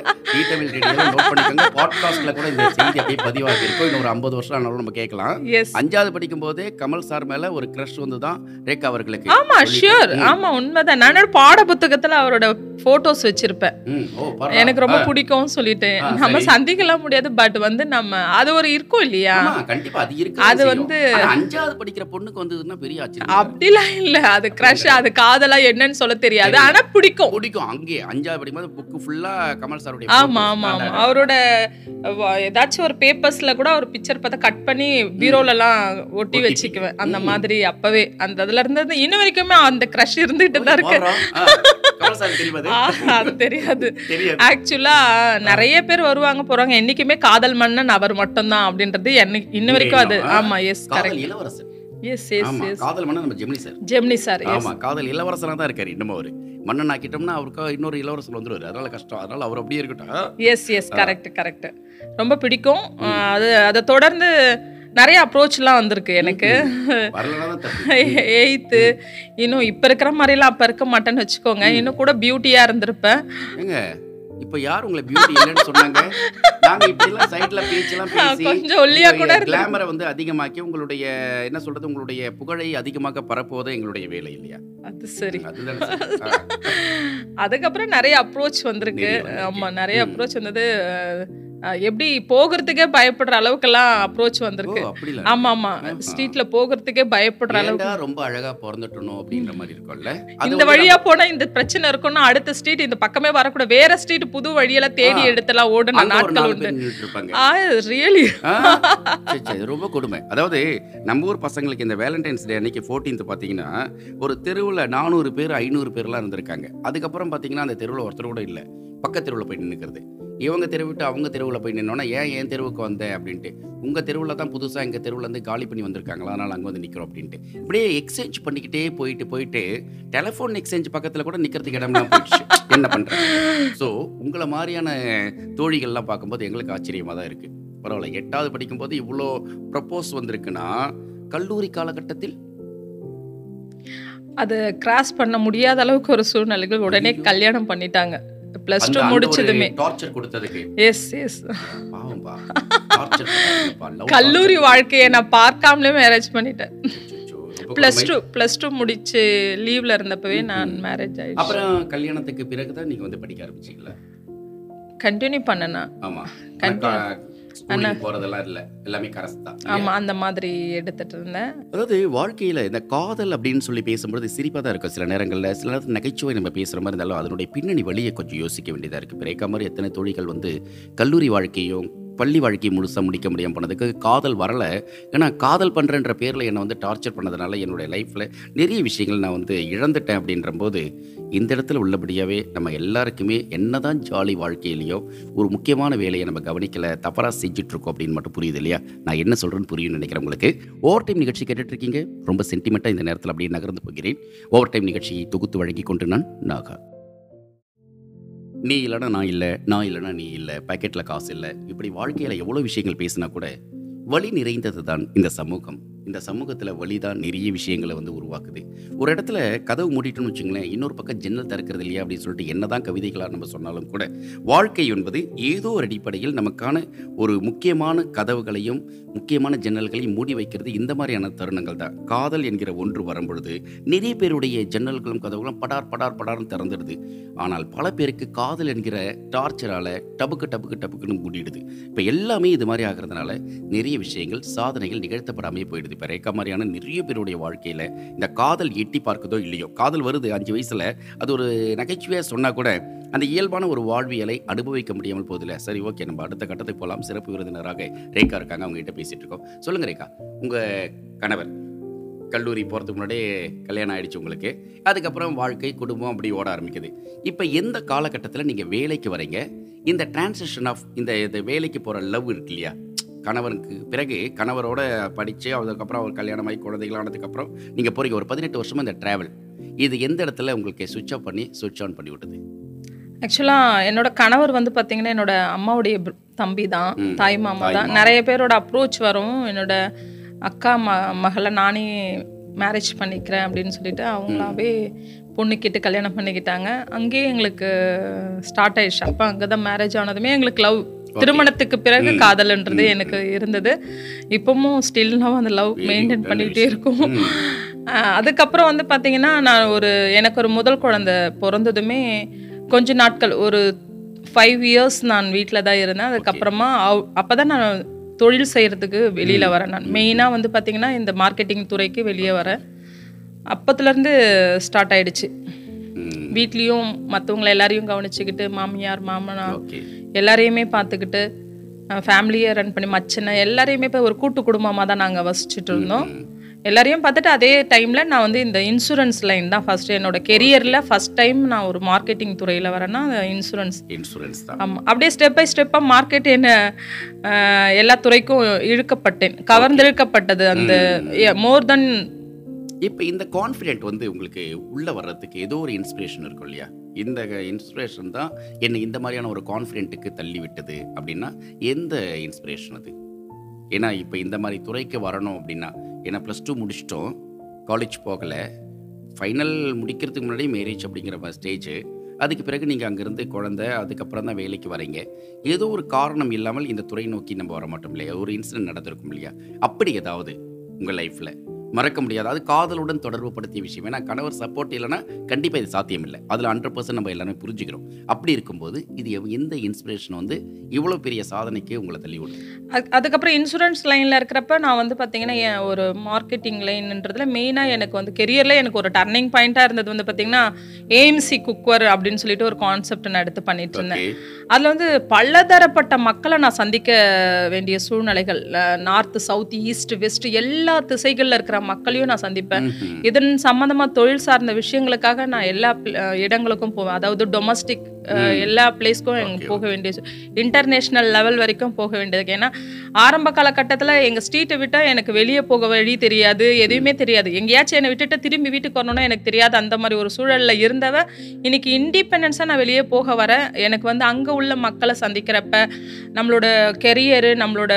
நோட் பண்ணிக்கோங்க. கூட இந்த செய்தி அப்படியே பதிவாகி இருக்கும் இன்னும் ஒரு ஐம்பது வருஷம் ஆனாலும் நம்ம கேட்கலாம். அஞ்சாவது படிக்கும் போதே கமல் சார் மேல ஒரு கிரஷ் வந்து தான் ரேகா அவர்களுக்கு ஆமா ஷியோர் ஆமா உண்மைதான். நான் பாட புத்தகத்துல அவரோட போட்டோஸ் வச்சிருப்பேன். எனக்கு ரொம்ப பிடிக்கும் சொல்லிட்டு. நம்ம. சந்திக்கலாம் முடியாது பட் வந்து நம்ம அது ஒரு இருக்கும் இல்லையா? கண்டிப்பா அது இருக்கு அது வந்து- அஞ்சாவது படிக்கிற பொண்ணுக்கு வந்ததுன்னா பெரிய அப்படிலாம் இல்ல. அது கிரஷ் அது காதலா என்னன்னு சொல்ல தெரியாது. ஆனா பிடிக்கும். பிடிக்கும். அங்கே அஞ்சாவது படிக்கும்போது புக்கு ஃபுல்லா கமல் சாருடைய ஆமா ஆமா ஆமா. அவரோட ஏதாச்சும் ஒரு பேப்பர்ஸ்ல கூட ஒரு பிக்சர் பார்த்தா கட் பண்ணி பீரோல எல்லாம் ஒட்டி வச்சுக்குவேன். அந்த மாதிரி அப்பவே. அந்த அதுல இருந்தது இன்ன வரைக்குமே அந்த கிரஷ் இருந்துட்டு தான் இருக்கு. தெரியாது. ஆக்சுவலா நிறைய பேர் வருவாங்க போறாங்க. என்னைக்குமே காதல் மன்னன் அவர் மட்டும்தான் அப்படின்றது இன்ன வரைக்கும் அது. ஆமா. எஸ் கரெக்ட் எஸ் எஸ் ஆமா காதல் மன்னன் நம்ம ஜெமினி சார். ஜெமினி சார் ஆமா காதல் இளவரசனா தான் இருக்காரு இன்னமும் அவரு. மன்னன் ஆக்கிட்டோம்னா அவருக்கு இன்னொரு இளவரசர் வந்துருவாரு. அதனால கஷ்டம். அதனால அவர் அப்படியே இருக்கட்டும். எஸ் எஸ் கரெக்ட் கரெக்ட் ரொம்ப பிடிக்கும். அது அதை தொடர்ந்து நிறைய அப்ரோச்லாம் வந்திருக்கு எனக்கு. [LAUGHS] எயித்து இன்னும் இப்போ இருக்கிற மாதிரிலாம் அப்போ இருக்க மாட்டேன்னு வச்சுக்கோங்க. இன்னும் கூட பியூட்டியாக இருந்திருப்பேன். இப்ப யார் உங்களை பியூட்டி இல்லைன்னு சொன்னாங்க? [LAUGHS] நாங்க இப்படி எல்லாம் சைடுல பேச்செல்லாம் பேசி கொஞ்சம் ஒல்லியா கூட கிளாமரை வந்து அதிகமாக்கி உங்களுடைய என்ன சொல்றது உங்களுடைய புகழை அதிகமாக பரப்புவதே எங்களுடைய வேலை இல்லையா? அது சரி. அதுக்கப்புறம் நிறைய அப்ரோச் வந்திருக்கு. ஆமா நிறைய அப்ரோச் வந்தது. எப்படி போகிறதுக்கே பயப்படுற அளவுக்கெல்லாம் அப்ரோச் வந்திருக்கு. ஆமா ஆமா ஸ்ட்ரீட்ல போகிறதுக்கே பயப்படுற அளவுக்கு. ரொம்ப அழகா பிறந்துட்டணும் அப்படின்ற மாதிரி இருக்கும்ல? இந்த வழியா போனா இந்த பிரச்சனை இருக்கும்னா அடுத்த ஸ்ட்ரீட் இந்த பக்கமே வரக்கூடாது. வேற ஸ்ட்ரீட் புது வழியெல்லாம் தேடி ஆ. எடுத்தெல்லாம் ஓடுன நாட்கள் உண்டு. ரியலி ரொம்ப கொடுமை. அதாவது நம்ம ஊர் பசங்களுக்கு இந்த வேலண்டைன்ஸ் டே அன்னைக்கு 14th பார்த்தீங்கன்னா ஒரு தெருவில் நானூறு பேர் ஐநூறு பேர்லாம் இருந்திருக்காங்க. அதுக்கப்புறம் பார்த்தீங்கன்னா அந்த தெருவில் ஒருத்தர் கூட இல்லை. பக்கத்து தெருவில் போய் நின்றுக்கிறது இவங்க தெருவு விட்டு அவங்க தெருவில் போய் நின்னோன்னா ஏன் என் தெருவுக்கு வந்த? அப்படின்ட்டு. உங்கள் தெருவில் தான் புதுசாக எங்கள் தெருவில் இருந்து காலி பண்ணி வந்திருக்காங்களா? அதனால் அங்கே வந்து நிற்கிறோம் அப்படின்ட்டு. இப்படியே எக்ஸ்சேஞ்ச் பண்ணிக்கிட்டே போயிட்டு போயிட்டு டெலிஃபோன் எக்ஸ்சேஞ்ச் பக்கத்தில் கூட நிற்கிறதுக்கு இடம்லாம் போயிடுச்சு. என்ன பண்ணுறது ஸோ உங்களை மாதிரியான தோழிகள்லாம் பார்க்கும்போது எங்களுக்கு ஆச்சரியமாக தான் இருக்குது பரவாயில்ல எட்டாவது படிக்கும்போது இவ்வளோ ப்ரப்போஸ் வந்திருக்குன்னா கல்லூரி காலகட்டத்தில்? அது கிராஸ் பண்ண முடியாத அளவுக்கு ஒரு சூழ்நிலைகள் உடனே. கல்யாணம் பண்ணிட்டாங்க. பிளஸ் டூ முடிச்சதுமே. டார்ச்சர் கொடுத்ததுக்கு. எஸ் எஸ் கல்லூரி வாழ்க்கையை நான் பார்க்காமலே மேரேஜ் பண்ணிட்டேன். பிளஸ் டூ பிளஸ் டூ முடிச்சு லீவ்ல இருந்தப்பவே நான் மேரேஜ் ஆயிடுச்சு. அப்புறம் கல்யாணத்துக்கு பிறகு தான் நீங்க வந்து படிக்க ஆரம்பிச்சீங்களா? கண்டினியூ பண்ணனா ஆமா. போறதெல்லாம் இல்ல. எல்லாமே கரஸ் தான். ஆமா அந்த மாதிரி எடுத்துட்டு இருந்தேன். அதாவது வாழ்க்கையில் இந்த காதல் அப்படின்னு சொல்லி பேசும்போது சிரிப்பாக தான் இருக்கும் சில நேரங்களில். சில நேரத்தில் நகைச்சுவை நம்ம பேசுகிற மாதிரி இருந்தாலும் அதனுடைய பின்னணி வழியை கொஞ்சம் யோசிக்க வேண்டியதாக இருக்குது பிரேக்கா மாதிரி எத்தனை தோழிகள் வந்து கல்லூரி வாழ்க்கையும் பள்ளி வாழ்க்கையை முழுசாக முடிக்க முடியாமல் போனதுக்கு காதல் வரலை. ஏன்னா காதல் பண்ணுறன்ற பேரில் என்னை வந்து டார்ச்சர் பண்ணதுனால என்னுடைய லைஃப்பில் நிறைய விஷயங்கள் நான் வந்து இழந்துட்டேன் அப்படின்றபோது இந்த இடத்துல உள்ளபடியாகவே நம்ம எல்லாருக்குமே என்னதான் ஜாலி வாழ்க்கையிலையோ ஒரு முக்கியமான வேலையை நம்ம கவனிக்கலை தவறாக செஞ்சிட்ருக்கோம் அப்படின்னு மட்டும் புரியுது இல்லையா? நான் என்ன சொல்கிறேன்னு புரியும்னு நினைக்கிறேன் உங்களுக்கு. ஓவர் டைம் நிகழ்ச்சி கேட்டுட்ருக்கீங்க? ரொம்ப சென்டிமெண்ட்டாக இந்த நேரத்தில் அப்படியே நகர்ந்து போகிறேன். ஓவர் டைம் நிகழ்ச்சியை தொகுத்து வழங்கி கொண்டு நான் நாகா. நீ இல்லைனா நான் இல்லை நான் இல்லைனா நீ இல்லை பேக்கெட்டில் காசு இல்லை. இப்படி வாழ்க்கையில் எவ்வளோ விஷயங்கள் பேசினா கூட வழி நிறைந்தது தான் இந்த சமூகம். இந்த சமூகத்தில் வழி தான் நிறைய விஷயங்களை வந்து உருவாக்குது. ஒரு இடத்துல கதவு மூடிட்டோம்னு வச்சுங்களேன் இன்னொரு பக்கம் ஜன்னல் திறக்கிறது இல்லையா அப்படின்னு சொல்லிட்டு என்னதான் கவிதைகளாக நம்ம சொன்னாலும் கூட வாழ்க்கை என்பது ஏதோ ஒரு அடிப்படையில் நமக்கான ஒரு முக்கியமான கதவுகளையும் முக்கியமான ஜன்னல்களையும் மூடி வைக்கிறது இந்த மாதிரியான தருணங்கள் தான். காதல் என்கிற ஒன்று வரும்பொழுது நிறைய பேருடைய ஜன்னல்களும் கதவுகளும் படார் படார் படார்னு திறந்துடுது. ஆனால் பல பேருக்கு காதல் என்கிற டார்ச்சரால் டபுக்கு டபுக்கு டபுக்குன்னு மூடிடுது. இப்போ எல்லாமே இது மாதிரி ஆகிறதுனால நிறைய விஷயங்கள் சாதனைகள் நிகழ்த்தப்படாமே போயிடுது. இப்போ ரேக்கா மாதிரியான நிறைய பேருடைய வாழ்க்கையில் இந்த காதல் எட்டி பார்க்குதோ இல்லையோ காதல் வருது அஞ்சு வயசில் அது ஒரு நகைச்சுவையாக சொன்னால் கூட அந்த இயல்பான ஒரு வாழ்வியலை அனுபவிக்க முடியாமல் போதில்ல சரி ஓகே நம்ம அடுத்த கட்டத்துக்கு போகலாம் சிறப்பு விருந்தினராக ரேகா இருக்காங்க அவங்க கிட்ட பேசிட்டு இருக்கோம். சொல்லுங்க ரேகா உங்கள் கணவர் கல்லூரி போகிறதுக்கு முன்னாடியே கல்யாணம் ஆயிடுச்சு உங்களுக்கு. அதுக்கப்புறம் வாழ்க்கை குடும்பம் அப்படி ஓட ஆரம்பிக்குது. இப்போ எந்த காலகட்டத்தில் நீங்கள் வேலைக்கு வரீங்க? இந்த டிரான்சிஷன் ஆஃப் இந்த இந்த வேலைக்கு போகிற லவ் இருக்கு இல்லையா? கணவனுக்கு பிறகு கணவரோட படித்து அதுக்கப்புறம் அவர் கல்யாணம் ஆகி குழந்தைகள் ஆனதுக்கப்புறம் நீங்கள் போகிறீங்க ஒரு பதினெட்டு வருஷமாக இந்த ட்ராவல் இது எந்த இடத்துல உங்களுக்கு சுவிட்ச் ஆஃப் பண்ணி சுவிட்ச் ஆன் பண்ணி விட்டது? ஆக்சுவலாக என்னோட கணவர் வந்து பார்த்தீங்கன்னா என்னோட அம்மாவுடைய தம்பி தான். தாய் மாமா தான். நிறைய பேரோட அப்ரோச் வரும். என்னோட அக்கா ம மகளை நானே மேரேஜ் பண்ணிக்கிறேன் அப்படின்னு சொல்லிட்டு அவங்களாவே பொண்ணு கேட்டு கல்யாணம் பண்ணிக்கிட்டாங்க. அங்கேயே எங்களுக்கு ஸ்டார்ட் ஆயிடுச்சு. அப்போ அங்கே தான் மேரேஜ் ஆனதுமே எங்களுக்கு லவ் திருமணத்துக்கு பிறகு காதல்ன்றது எனக்கு இருந்தது. இப்பவும் ஸ்டில்னாவும் அந்த லவ் மெயின்டைன் பண்ணிக்கிட்டே இருக்கும். அதுக்கப்புறம் வந்து பார்த்தீங்கன்னா நான் ஒரு எனக்கு ஒரு முதல் குழந்தை பிறந்ததுமே கொஞ்ச நாட்கள் ஒரு ஃபைவ் இயர்ஸ் நான் வீட்டில் தான் இருந்தேன். அதுக்கப்புறமா அப்போ தான் நான் தொழில் செய்கிறதுக்கு வெளியில் வரேன் நான். மெயினாக வந்து பார்த்தீங்கன்னா இந்த மார்க்கெட்டிங் துறைக்கு வெளியே வரேன். அப்பத்துலேருந்து ஸ்டார்ட் ஆயிடுச்சு. வீட்லேயும் மற்றவங்கள எல்லாரையும் கவனிச்சுக்கிட்டு மாமியார் மாமனார் எல்லாரையுமே பார்த்துக்கிட்டு ஃபேமிலியை ரன் பண்ணி மச்சனை எல்லாரையுமே இப்போ ஒரு கூட்டு குடும்பமாக தான் நாங்கள் வசிச்சுட்டு இருந்தோம். எல்லாரையும் பார்த்துட்டு அதே டைமில் நான் வந்து இந்த இன்சூரன்ஸ் லைன் தான் ஃபர்ஸ்ட் என்னோட கெரியரில் ஃபர்ஸ்ட் டைம் நான் ஒரு மார்க்கெட்டிங் துறையில் வரேன்னா இன்சூரன்ஸ் இன்சூரன்ஸ் தான். ஆமாம் அப்படியே ஸ்டெப் பை ஸ்டெப்பாக மார்க்கெட் என்ன எல்லா துறைக்கும் இழுக்கப்பட்டேன். கவர்ந்து இழுக்கப்பட்டது அந்த மோர் தென் இப்போ இந்த கான்ஃபிடென்ட் வந்து உங்களுக்கு உள்ளே வர்றதுக்கு ஏதோ ஒரு இன்ஸ்பிரேஷன் இருக்கும் இல்லையா? இந்த இன்ஸ்பிரேஷன் தான் என்னை இந்த மாதிரியான ஒரு கான்ஃபிடென்ட்டுக்கு தள்ளி விட்டது அப்படின்னா எந்த இன்ஸ்பிரேஷன் அது? ஏன்னா இப்போ இந்த மாதிரி துறைக்கு வரணும் அப்படின்னா ஏன்னா ப்ளஸ் டூ முடிச்சிட்டோம். காலேஜ் போகலை. ஃபைனல் முடிக்கிறதுக்கு முன்னாடி மேரேஜ் அப்படிங்கிற ஸ்டேஜ் அதுக்கு பிறகு நீங்கள் அங்கேருந்து குழந்த அதுக்கப்புறம் தான் வேலைக்கு வரீங்க. ஏதோ ஒரு காரணம் இல்லாமல் இந்த துறை நோக்கி நம்ம வர மாட்டோம் இல்லையா? ஒரு இன்சிடென்ட் நடந்திருக்கும் இல்லையா? அப்படி ஏதாவது உங்கள் லைஃப்பில் மறக்க முடியாது. அது காதலுடன் தொடர்பு படுத்திய விஷயம். ஏன்னா கணவர் சப்போர்ட் இல்லைன்னா கண்டிப்பாக இது சாத்தியம் இல்லை அதில் ஹண்ட்ரட் பர்சன்ட் நம்ம எல்லாமே புரிஞ்சுக்கிறோம். அப்படி இருக்கும்போது இது எந்த இன்ஸ்பிரேஷன் வந்து இவ்வளோ பெரிய சாதனைக்கு உங்களை தள்ளி விடும்? அது- அதுக்கப்புறம் இன்சூரன்ஸ் லைனில் இருக்கிறப்ப நான் வந்து பார்த்தீங்கன்னா என் ஒரு மார்க்கெட்டிங் லைன்ன்றதுல மெயினாக எனக்கு வந்து கெரியரில் எனக்கு ஒரு டர்னிங் பாயிண்ட்டாக இருந்தது வந்து பார்த்தீங்கன்னா ஏஎம்சி குக்வர் அப்படின்னு சொல்லிட்டு ஒரு கான்செப்ட் நான் எடுத்து பண்ணிட்டு இருந்தேன். அதில் வந்து பலதரப்பட்ட மக்களை நான் சந்திக்க வேண்டிய சூழ்நிலைகள் நார்த் சவுத் ஈஸ்ட் வெஸ்ட் எல்லா திசைகளில் இருக்கிற மக்களையும் நான் சந்திப்பேன். இதன் சம்பந்தமா தொழில் சார்ந்த விஷயங்களுக்காக நான் எல்லா இடங்களுக்கும் போவேன். அதாவது டொமஸ்டிக் எல்லா பிளேஸ்க்கும் எனக்கு போக வேண்டிய இன்டர்நேஷ்னல் லெவல் வரைக்கும் போக வேண்டியது. ஏன்னா ஆரம்ப காலகட்டத்தில் எங்கள் ஸ்ட்ரீட்டை விட்டால் எனக்கு வெளியே போக வழி தெரியாது எதுவுமே தெரியாது. எங்கேயாச்சும் என்னை விட்டுட்டு திரும்பி வீட்டுக்கு வரணும்னா எனக்கு தெரியாது. அந்த மாதிரி ஒரு சூழலில் இருந்தவ இன்னைக்கு இண்டிபெண்டன்ஸாக நான் வெளியே போக வர எனக்கு வந்து அங்கே உள்ள மக்களை சந்திக்கிறப்ப நம்மளோட கெரியரு நம்மளோட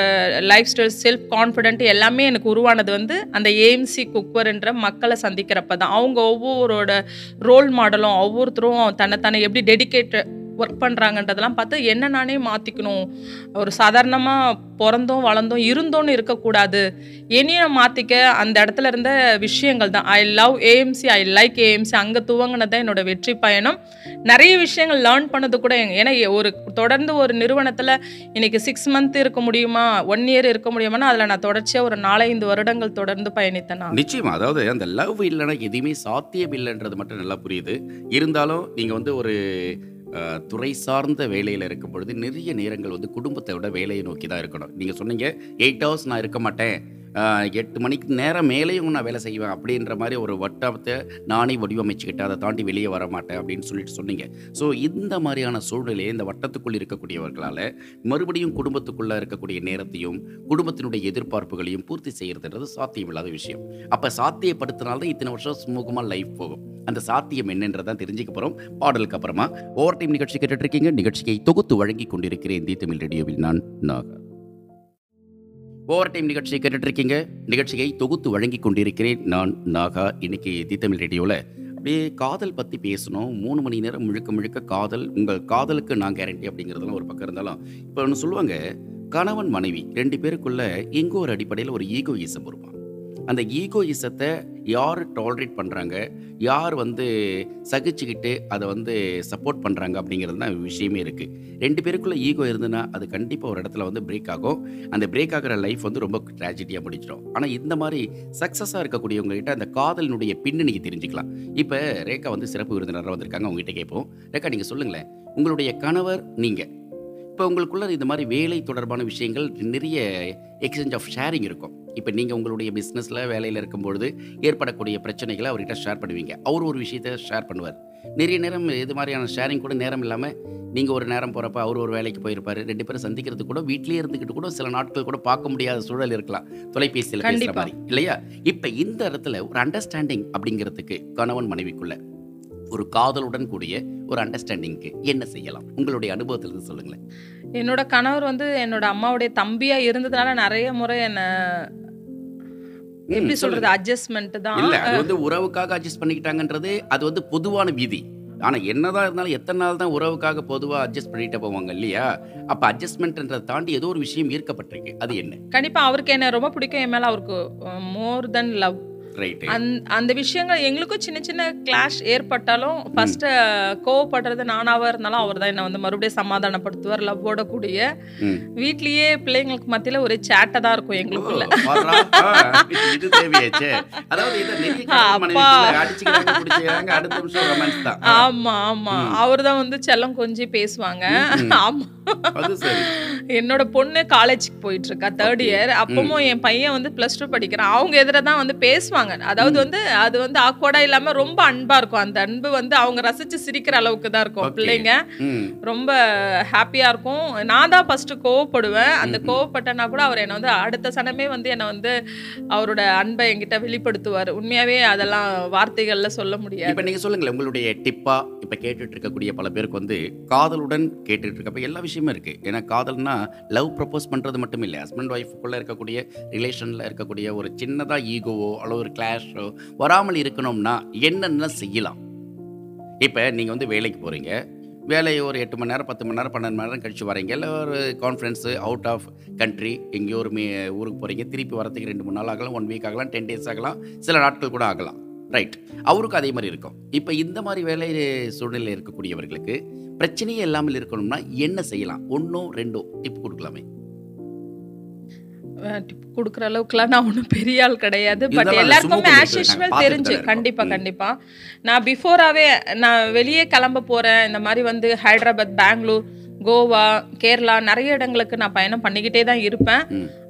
லைஃப் ஸ்டைல் செல்ஃப் கான்ஃபிடென்ட் எல்லாமே எனக்கு உருவானது வந்து அந்த ஏஎம்சி குக்வர்ன்ற மக்களை சந்திக்கிறப்ப தான் அவங்க ஒவ்வொருவரோட ரோல் மாடலும் ஒவ்வொருத்தரும் தன்னைத்தானே எப்படி டெடிகேட் ஒர்க் பண்ணுறாங்கன்றதெல்லாம் பார்த்து என்ன நானே மாற்றிக்கணும் ஒரு சாதாரணமாக பிறந்தோம் வளர்ந்தோம் இருந்தோன்னு இருக்கக்கூடாது. என்னையும் மாற்றிக்க அந்த இடத்துல இருந்த விஷயங்கள் தான். I love AMC I like AMC அங்கே துவங்கினது தான் என்னோட வெற்றி பயணம். நிறைய விஷயங்கள் லேர்ன் பண்ணது கூட ஏன்னா ஒரு தொடர்ந்து ஒரு நிறுவனத்தில் இன்றைக்கி சிக்ஸ் மந்த் இருக்க முடியுமா? ஒன் இயர் இருக்க முடியுமானா அதில் நான் தொடர்ச்சியாக ஒரு நாலஞ்சு வருடங்கள் தொடர்ந்து பயணித்தேன் நான். நிச்சயமா. அதாவது அந்த லவ் இல்லைன்னா எதுவுமே சாத்தியம் இல்லைன்றது மட்டும் நல்லா புரியுது. இருந்தாலும் நீங்கள் வந்து ஒரு துறை சார்ந்த வேலையில் இருக்கும் பொழுது நிறைய நேரங்கள் வந்து குடும்பத்தை விட வேலையை நோக்கி தான் இருக்கணும். நீங்கள் சொன்னீங்க எயிட் ஹவர்ஸ் நான் இருக்க மாட்டேன். எட்டு மணிக்கு நேரம் மேலேயும் நான் வேலை செய்வேன் அப்படின்ற மாதிரி ஒரு வட்டத்தை நானே வடிவமைச்சுக்கிட்டு அதை தாண்டி வெளியே வர மாட்டேன் அப்படின்னு சொல்லிட்டு சொன்னீங்க. ஸோ இந்த மாதிரியான சூழ்நிலையை இந்த வட்டத்துக்குள் இருக்கக்கூடியவர்களால் மறுபடியும் குடும்பத்துக்குள்ளே இருக்கக்கூடிய நேரத்தையும் குடும்பத்தினுடைய எதிர்பார்ப்புகளையும் பூர்த்தி செய்யறதுன்றது சாத்தியமில்லாத விஷயம். அப்போ சாத்தியப்படுத்தினால்தான் இத்தனை வருஷம் சுமூகமாக லைஃப் போகும். அந்த சாத்தியம் என்னன்றதான் தெரிஞ்சுக்க போகிறோம் பாடலுக்கு அப்புறமா ஓவர் டைம் நிகழ்ச்சி கேட்டுட்ருக்கீங்க நிகழ்ச்சியை தொகுத்து வழங்கி கொண்டிருக்கிறேன் தி தமிழ் ரேடியோவில் நான் நாகா. ஓவர் டைம் நிகழ்ச்சியை கேட்டுட்ருக்கீங்க நிகழ்ச்சியை தொகுத்து வழங்கி கொண்டிருக்கிறேன் நான் நாகா. இன்னைக்கு தித்தமிழ் ரேடியோவில் அப்படியே காதல் பற்றி பேசணும். மூணு மணி நேரம் முழுக்க முழுக்க காதல் உங்கள் காதலுக்கு நான் கேரண்டி அப்படிங்கிறதுலாம் ஒரு பக்கம் இருந்தாலும் இப்போ ஒன்று சொல்லுவாங்க கணவன் மனைவி ரெண்டு பேருக்குள்ள எங்கோ ஒரு அடிப்படையில் ஒரு ஈகோயிசம் இருப்பான் அந்த ஈகோயிசத்தை யார் டாலரேட் பண்ணுறாங்க யார் வந்து சகிச்சுக்கிட்டு அதை வந்து சப்போர்ட் பண்ணுறாங்க அப்படிங்கிறது தான் விஷயமே இருக்குது ரெண்டு பேருக்குள்ளே ஈகோ இருந்துன்னா அது கண்டிப்பாக ஒரு இடத்துல வந்து பிரேக் ஆகும். அந்த பிரேக் ஆகிற லைஃப் வந்து ரொம்ப ட்ராஜடியாக முடிச்சிடும் ஆனால் இந்த மாதிரி சக்ஸஸாக இருக்கக்கூடியவங்ககிட்ட அந்த காதலினுடைய நீங்கள் தெரிஞ்சுக்கலாம். இப்போ ரேகா வந்து சிறப்பு விருந்தினராக வந்திருக்காங்க. உங்ககிட்ட கேட்போம். ரேகா நீங்கள் சொல்லுங்களேன். உங்களுடைய கணவர் நீங்கள் இப்போ உங்களுக்குள்ள இந்த மாதிரி வேலை தொடர்பான விஷயங்கள் நிறைய எக்ஸ்சேஞ்ச் ஆஃப் ஷேரிங் இருக்கும். இப்போ நீங்கள் உங்களுடைய பிஸ்னஸில் வேலையில் இருக்கும்பொழுது ஏற்படக்கூடிய பிரச்சனைகளை அவர்கிட்ட ஷேர் பண்ணுவீங்க. அவர் ஒரு விஷயத்தை ஷேர் பண்ணுவார். நிறைய நேரம் இது மாதிரியான ஷேரிங் கூட நேரம் இல்லாமல் நீங்கள் ஒரு நேரம் போகிறப்ப அவர் ஒரு வேலைக்கு போயிருப்பார். ரெண்டு பேரும் சந்திக்கிறது கூட வீட்டிலேயே இருந்துக்கிட்டு கூட சில நாட்கள் கூட பார்க்க முடியாத சூழல் இருக்கலாம். தொலைபேசியில் பேசுகிற. மாதிரி. இல்லையா? இப்போ இந்த இடத்துல ஒரு அண்டர்ஸ்டாண்டிங் அப்படிங்கிறதுக்கு கணவன் மனைவிக்குள்ள ஒரு காதலுடன் கூடிய ஒரு அண்டர்ஸ்டாண்டிங்க்கு என்ன செய்யலாம்? உங்களுடைய அனுபவத்திலிருந்து சொல்லுங்களேன். என்னோட கணவர் வந்து என்னோட அம்மாவுடைய தம்பியா இருந்ததுனால நிறைய முறை என்னை எப்படி சொல்றது அட்ஜஸ்ட்மெண்ட் தான். இல்ல அது வந்து உறவுக்காக அட்ஜஸ்ட் பண்ணிக்கிட்டாங்கன்றது அது வந்து பொதுவான விதி. ஆனா என்னதான் இருந்தாலும் எத்தனை நாள் தான் உறவுக்காக பொதுவா அட்ஜஸ்ட் பண்ணிட்டு போவாங்க இல்லையா? அப்ப அட்ஜஸ்ட்மெண்ட்ன்றதை தாண்டி ஏதோ ஒரு விஷயம் ஈர்க்கப்பட்டிருக்கு. அது என்ன? கண்டிப்பா அவருக்கு என்ன ரொம்ப பிடிக்கும். என் மேல அவருக்கு மோர் தென் லவ் அந்த அந்த விஷயங்கள் எங்களுக்கும் சின்ன சின்ன கிளாஷ் ஏற்பட்டாலும் ஃபர்ஸ்ட் கோவப்படுறது நானாவா இருந்தாலும் அவர் தான் என்ன வந்து மறுபடியும் சமாதானப்படுத்துவார் லவ்வோட கூடிய. வீட்லயே பிள்ளைங்களுக்கு மத்தியில ஒரு சேட்டை தான் இருக்கும் எங்களுக்குள்ள. ஆமா ஆமா. அவர் தான் வந்து செல்லம் கொஞ்சி பேசுவாங்க. [LAUGHS] ஆமா. என்னோட பொண்ணு காலேஜுக்கு போயிட்டு இருக்கா தேர்ட் இயர் அப்பவும் என் பையன் வந்து பிளஸ் டூ படிக்கிறான். அவங்க எதிர தான் வந்து பேசுவாங்க. அதாவது வந்து அது வந்து ஆக்வர்டா இல்லாம ரொம்ப அன்பா இருக்கும். அந்த அன்பு வந்து அவங்க ரசிச்சு சிரிக்கிற அளவுக்கு தான் இருக்கும். பிள்ளைங்க ரொம்ப ஹாப்பியா இருக்கும். நான் தான் ஃபர்ஸ்ட் கோவப்படுவேன். அந்த கோவப்பட்டனா கூட அவர் என்னை வந்து அடுத்த சனமே வந்து என்னை வந்து அவரோட அன்பை என்கிட்ட வெளிப்படுத்துவார். உண்மையாவே அதெல்லாம் வார்த்தைகள்ல சொல்ல முடியாது. இப்போ நீங்கள் சொல்லுங்களேன். உங்களுடைய டிப்பா இப்போ கேட்டுட்டு இருக்கக்கூடிய பல பேருக்கு வந்து காதலுடன் கேட்டுட்டு இருக்கப்ப எல்லா விஷயமும் இருக்குது ஏன்னா காதல்னா லவ் ப்ரப்போஸ் பண்ணுறது மட்டும் இல்லை. ஹஸ்பண்ட் ஒய்ஃபுக்குள்ளே இருக்கக்கூடிய ரிலேஷனில் இருக்கக்கூடிய ஒரு சின்னதாக ஈகோவோ அல்லது ஒரு கிளாஷோ வராமல் இருக்கணும்னா என்னென்ன செய்யலாம்? இப்போ நீங்கள் வந்து வேலைக்கு போகிறீங்க வேலையை ஒரு எட்டு மணி நேரம் பத்து மணி நேரம் பன்னெண்டு மணி நேரம் கழிச்சு வரீங்க. இல்லை ஒரு கான்ஃபரன்ஸு அவுட் ஆஃப் கண்ட்ரி எங்கேயோ ஒரு மீ ஊருக்கு போகிறீங்க திருப்பி வரதுக்கு ரெண்டு மூணு நாள் ஆகலாம் ஒன் வீக் ஆகலாம் டென் டேஸ் ஆகலாம் சில நாட்கள் கூட ஆகலாம். ரைட் அவருக்கும் அதே மாதிரி இருக்கும். இப்போ இந்த மாதிரி வேலை சூழ்நிலை இருக்கக்கூடியவர்களுக்கு பிரச்சனையே இல்லாமல் இருக்கணும்னா என்ன செய்யலாம்? ஒன்றோ ரெண்டோ டிப் கொடுக்கலாமே. கொடுக்குற அளவுக்குலாம் நான் ஒன்றும் பெரிய ஆள் கிடையாது. பட் எல்லாருக்குமே ஆஸ். யூஷுவல் தெரிஞ்சு பார்த்துட்டு தானே கண்டிப்பா இருக்கோம். கண்டிப்பா. நான் பிஃபோராவே நான் வெளியே கிளம்ப போறேன். இந்த மாதிரி வந்து ஹைதராபாத் பெங்களூர் கோவா கேரளா நிறைய இடங்களுக்கு நான் பயணம் பண்ணிக்கிட்டே தான் இருப்பேன்.